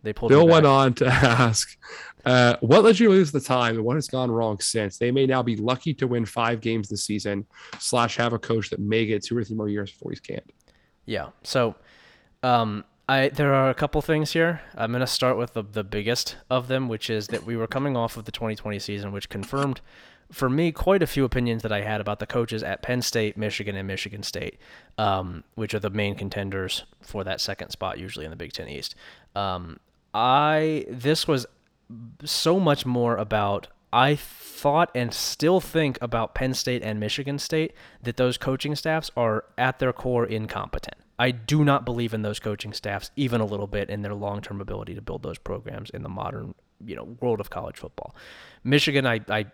They pulled. Bill went on to ask, uh, "What led you to lose the time, and what has gone wrong since? They may now be lucky to win five games this season, slash have a coach that may get two or three more years before he's canned." Yeah. So, um, I there are a couple things here. I'm gonna start with the the biggest of them, which is that we were coming off of the 2020 season, which confirmed for me quite a few opinions that I had about the coaches at Penn State, Michigan, and Michigan State, um, which are the main contenders for that second spot usually in the Big Ten East. Um, I this was so much more about I thought and still think about Penn State and Michigan State that those coaching staffs are at their core incompetent. I do not believe in those coaching staffs even a little bit in their long-term ability to build those programs in the modern, you know, world of college football. Michigan I I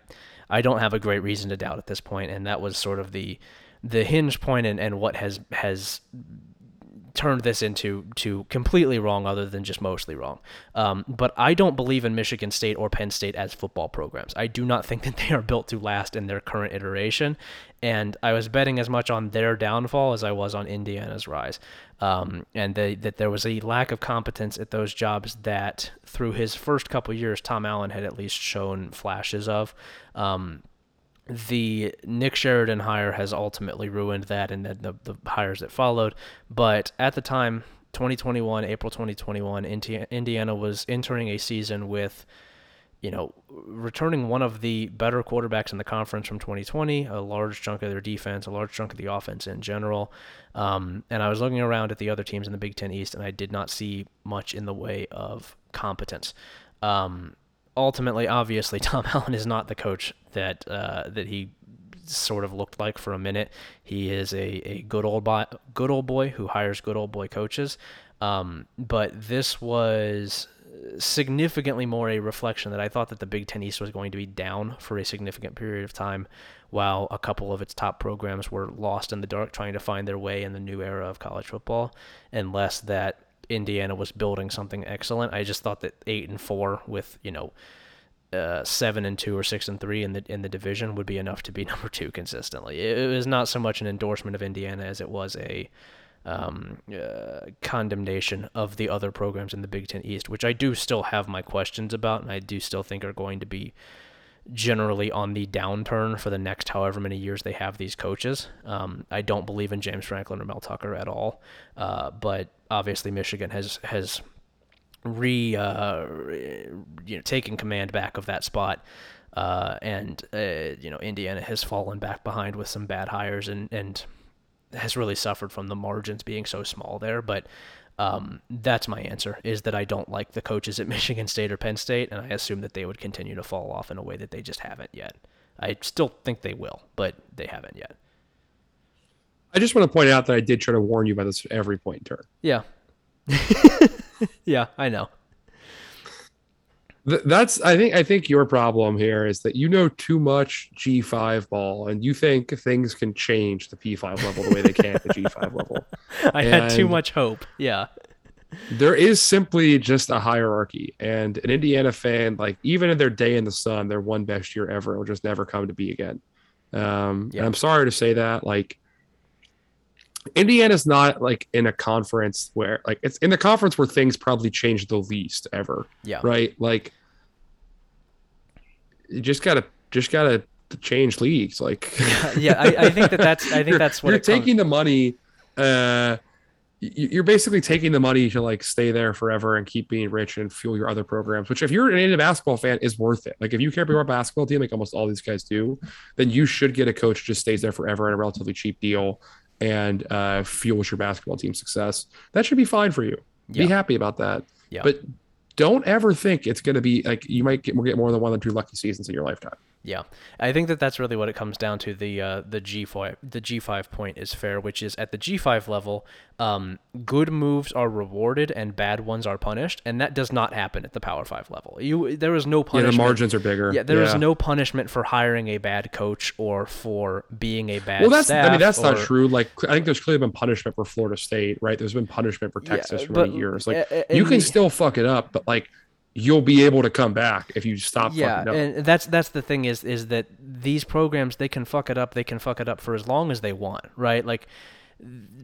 I don't have a great reason to doubt at this point and that was sort of the the hinge point and, and what has has turned this into to completely wrong, other than just mostly wrong. Um, but I don't believe in Michigan State or Penn State as football programs. I do not think that they are built to last in their current iteration, and I was betting as much on their downfall as I was on Indiana's rise. Um, and they, that there was a lack of competence at those jobs that through his first couple years, Tom Allen had at least shown flashes of. Um, the Nick Sheridan hire has ultimately ruined that and the, the, the hires that followed. But at the time, 2021, April 2021, Indiana was entering a season with, you know, returning one of the better quarterbacks in the conference from 2020, a large chunk of their defense, a large chunk of the offense in general. Um, and I was looking around at the other teams in the Big Ten East, and I did not see much in the way of competence. Um, ultimately, obviously, Tom Allen is not the coach that uh, that he sort of looked like for a minute. He is a, a good old boy, good old boy who hires good old boy coaches. Um, but this was significantly more a reflection that I thought that the Big Ten East was going to be down for a significant period of time, while a couple of its top programs were lost in the dark trying to find their way in the new era of college football, and less that Indiana was building something excellent. I just thought that eight and four with you know uh, seven and two or six and three in the in the division would be enough to be number two consistently. It, was not so much an endorsement of Indiana as it was a um, uh, condemnation of the other programs in the Big Ten East, which I do still have my questions about, and I do still think are going to be generally on the downturn for the next however many years they have these coaches. Um, I don't believe in James Franklin or Mel Tucker at all, uh, but obviously Michigan has has re uh, you know taken command back of that spot. Uh, and uh, you know Indiana has fallen back behind with some bad hires and and has really suffered from the margins being so small there. But um, that's my answer is that I don't like the coaches at Michigan State or Penn State, and I assume that they would continue to fall off in a way that they just haven't yet. I still think they will, but they haven't yet. I just want to point out that I did try to warn you about this at every point in turn. Yeah. yeah, I know that's I think I think your problem here is that you know too much G5 ball and you think things can change the P5 level the way they can the G5 level. I and had too much hope. Yeah. There is simply just a hierarchy and an Indiana fan like even in their day in the sun their one best year ever will just never come to be again. Um yeah. and I'm sorry to say that like Indiana's not like in a conference where like it's in the conference where things probably change the least ever. Yeah. Right? Like you just gotta just gotta change leagues. Like yeah, I, I, think that that's I think that's what you're taking comes. the money. Uh, you're basically taking the money to like stay there forever and keep being rich and fuel your other programs. Which, if you're an Indiana basketball fan, is worth it. Like if you care about your basketball team, like almost all these guys do, then you should get a coach just stays there forever at a relatively cheap deal and uh, fuels your basketball team success. That should be fine for you. Yeah. Be happy about that. Yeah. But don't ever think it's going to be like you might get, get more than one or two lucky seasons in your lifetime. Yeah, I think that that's really what it comes down to. The uh, the G five the G five point is fair, which is at the G five level, um, good moves are rewarded and bad ones are punished, and that does not happen at the Power Five level. You there is no punishment. Yeah, the margins are bigger. Yeah, there yeah. is no punishment for hiring a bad coach or for being a bad. Well, that's I mean that's or, not true. Like I think there's clearly been punishment for Florida State, right? There's been punishment for Texas yeah, for many years. Like you can still fuck it up, but like you'll be able to come back if you stop yeah and that's that's the thing is is that these programs they can fuck it up they can fuck it up for as long as they want right like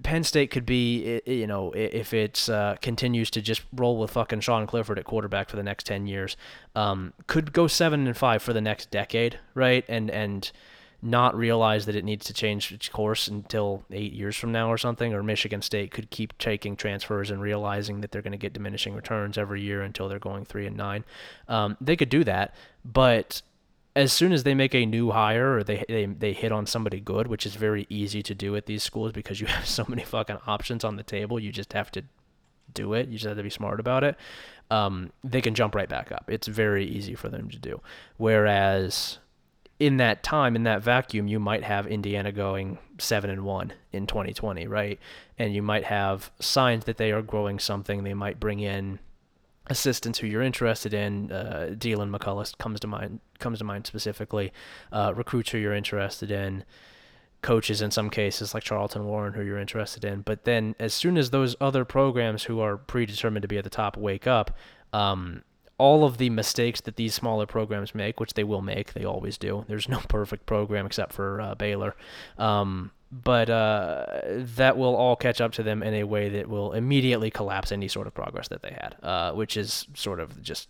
Penn State could be, you know, if it uh, continues to just roll with fucking Sean Clifford at quarterback for the next ten years, um, could go seven and five for the next decade, right? And and not realize that it needs to change its course until eight years from now or something, or Michigan State could keep taking transfers and realizing that they're going to get diminishing returns every year until they're going three and nine. Um, they could do that, but as soon as they make a new hire or they, they they hit on somebody good, which is very easy to do at these schools because you have so many fucking options on the table, you just have to do it. You just have to be smart about it. Um, they can jump right back up. It's very easy for them to do. Whereas in that time, in that vacuum, you might have Indiana going seven and one in 2020, right? And you might have signs that they are growing something. They might bring in assistants who you're interested in. Uh, Deland McCullough comes to mind comes to mind specifically. Uh, recruits who you're interested in. coaches in some cases, like Charlton Warren, who you're interested in. But then, as soon as those other programs who are predetermined to be at the top wake up, um, all of the mistakes that these smaller programs make, which they will make, they always do. There's no perfect program except for uh, Baylor. Um, but uh, that will all catch up to them in a way that will immediately collapse any sort of progress that they had, uh, which is sort of just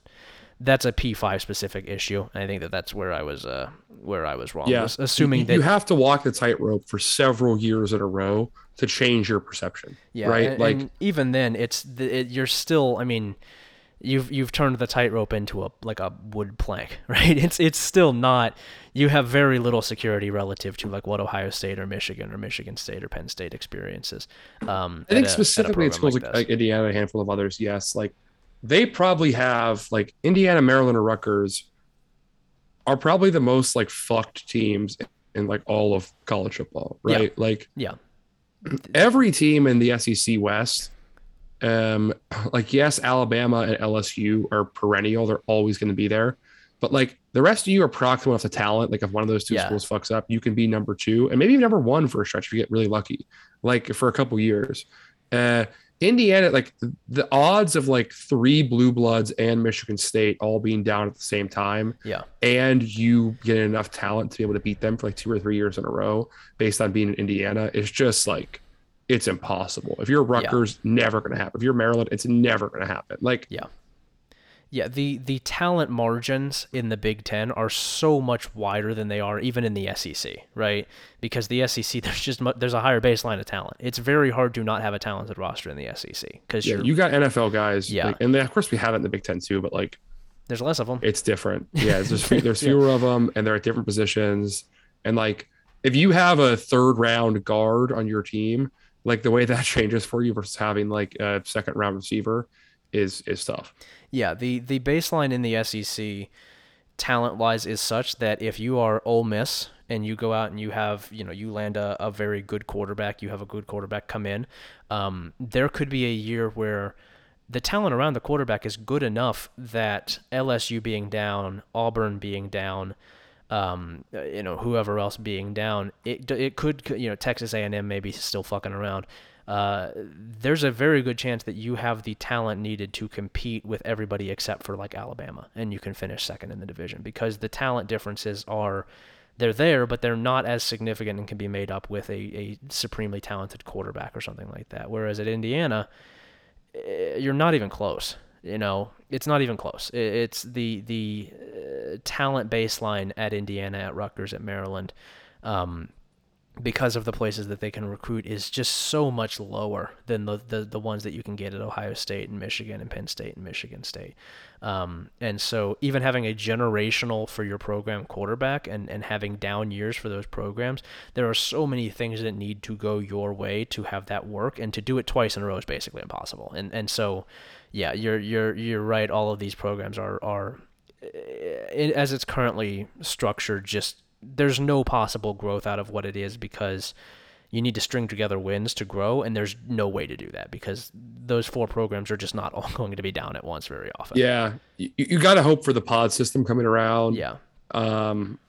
that's a P5 specific issue. I think that that's where I was uh, where I was wrong. Yeah, was assuming you, that you have to walk the tightrope for several years in a row to change your perception. yeah, right. and- like and even then, it's the, it, you're still. I mean, you've you've turned the tightrope into a like a wood plank, right? It's it's still not. You have very little security relative to like what Ohio State or Michigan or Michigan State or Penn State experiences. Um, I think a- specifically at schools like, this. like Indiana, a handful of others, yes, like they probably have like Indiana, Maryland, or Rutgers are probably the most like fucked teams in like all of college football, Yeah. right? Like yeah, every team in the SEC West, um, like yes, Alabama and LSU are perennial; they're always going to be there. But like the rest of you are proximate enough to talent. Like if one of those two Yeah. schools fucks up, you can be number two and maybe number one for a stretch if you get really lucky, like for a couple years. Uh, Indiana, like the, the odds of like three blue bloods and Michigan State all being down at the same time, yeah, and you get enough talent to be able to beat them for like two or three years in a row based on being in Indiana is just like it's impossible. If you're Rutgers, never going to happen. If you're Maryland, it's never going to happen. Like yeah. Yeah, the, the talent margins in the Big Ten are so much wider than they are even in the SEC, right? Because the SEC, there's just mu- there's a higher baseline of talent. It's very hard to not have a talented roster in the SEC because yeah, you got NFL guys, Yeah. like, and then, of course we have it in the Big Ten too, but like there's less of them. it's different. Yeah, it's just, there's Yeah. fewer of them, and they're at different positions. And like if you have a third round guard on your team, like the way that changes for you versus having like a second round receiver is is tough. Yeah, the the baseline in the SEC talent wise is such that if you are Ole Miss and you go out and you have you know you land a, a very good quarterback, you have a good quarterback come in, um, there could be a year where the talent around the quarterback is good enough that LSU being down, Auburn being down, um, uh, you know whoever else being down, it it could you know Texas A&M maybe still fucking around. Uh, there's a very good chance that you have the talent needed to compete with everybody except for like Alabama, and you can finish second in the division because the talent differences are they're there, but they're not as significant and can be made up with a, a supremely talented quarterback or something like that. Whereas at Indiana, eh, you're not even close. You know, it's not even close. It's the the uh, talent baseline at Indiana, at Rutgers, at Maryland, um, because of the places that they can recruit is just so much lower than the, the the ones that you can get at Ohio State and Michigan and Penn State and Michigan State. Um, and so even having a generational for your program quarterback and, and having down years for those programs, there are so many things that need to go your way to have that work and to do it twice in a row is basically impossible. And and so yeah, you're you're you're right. All of these programs are are as it's currently structured, just there's no possible growth out of what it is because you need to string together wins to grow, and there's no way to do that because those four programs are just not all going to be down at once very often. Yeah, you, you got to hope for the pod system coming around. Yeah. Um,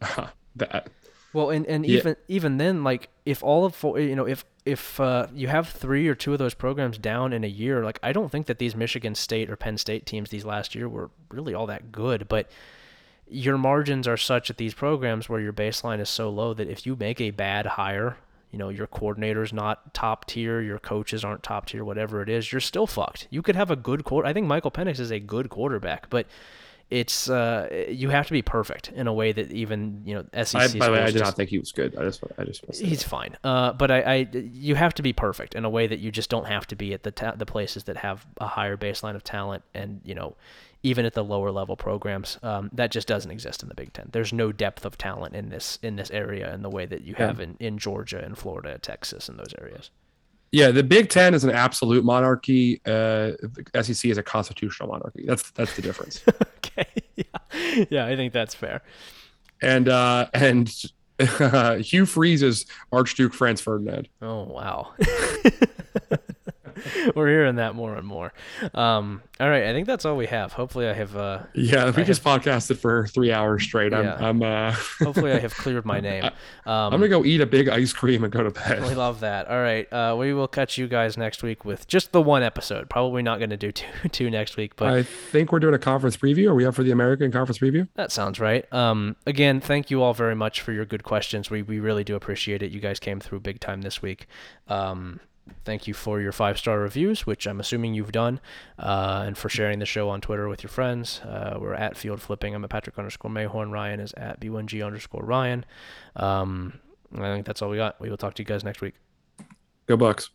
that Well, and, and Yeah. even even then, like if all of four, you know, if if uh, you have three or two of those programs down in a year, like I don't think that these Michigan State or Penn State teams these last year were really all that good, but your margins are such at these programs where your baseline is so low that if you make a bad hire, you know, your coordinator's not top tier, your coaches aren't top tier, whatever it is, you're still fucked. You could have a good quarter. I think Michael Penix is a good quarterback, but it's uh, you have to be perfect in a way that even you know SEC. I, by the way, I did just- not think he was good. I just, I just, want to say He's that. fine, uh, but I, I, you have to be perfect in a way that you just don't have to be at the ta- the places that have a higher baseline of talent, and you know, even at the lower level programs, um, that just doesn't exist in the Big Ten. There's no depth of talent in this in this area in the way that you Yeah. have in, in Georgia and Florida, Texas, and those areas. Yeah, the Big Ten is an absolute monarchy. Uh, the SEC is a constitutional monarchy. That's that's the difference. okay, yeah, yeah, I think that's fair. and uh, and Hugh Freeze is Archduke Franz Ferdinand. Oh wow. we're hearing that more and more. Um, all right, I think that's all we have. Hopefully, I have. Uh, yeah, we I just have, podcasted for three hours straight. I'm. Yeah. I'm uh... hopefully, I have cleared my name. Um, I'm gonna go eat a big ice cream and go to bed. We love that. All right, uh, we will catch you guys next week with just the one episode. Probably not going to do two two next week, but I think we're doing a conference preview. Are we up for the American conference preview? That sounds right. Um, again, thank you all very much for your good questions. We we really do appreciate it. You guys came through big time this week. Um, thank you for your five star reviews, which I'm assuming you've done, uh, and for sharing the show on Twitter with your friends. Uh, we're at Field Flipping. I'm at Patrick underscore Mayhorn. Ryan is at B1G underscore Ryan. Um, I think that's all we got. We will talk to you guys next week. Go Bucks.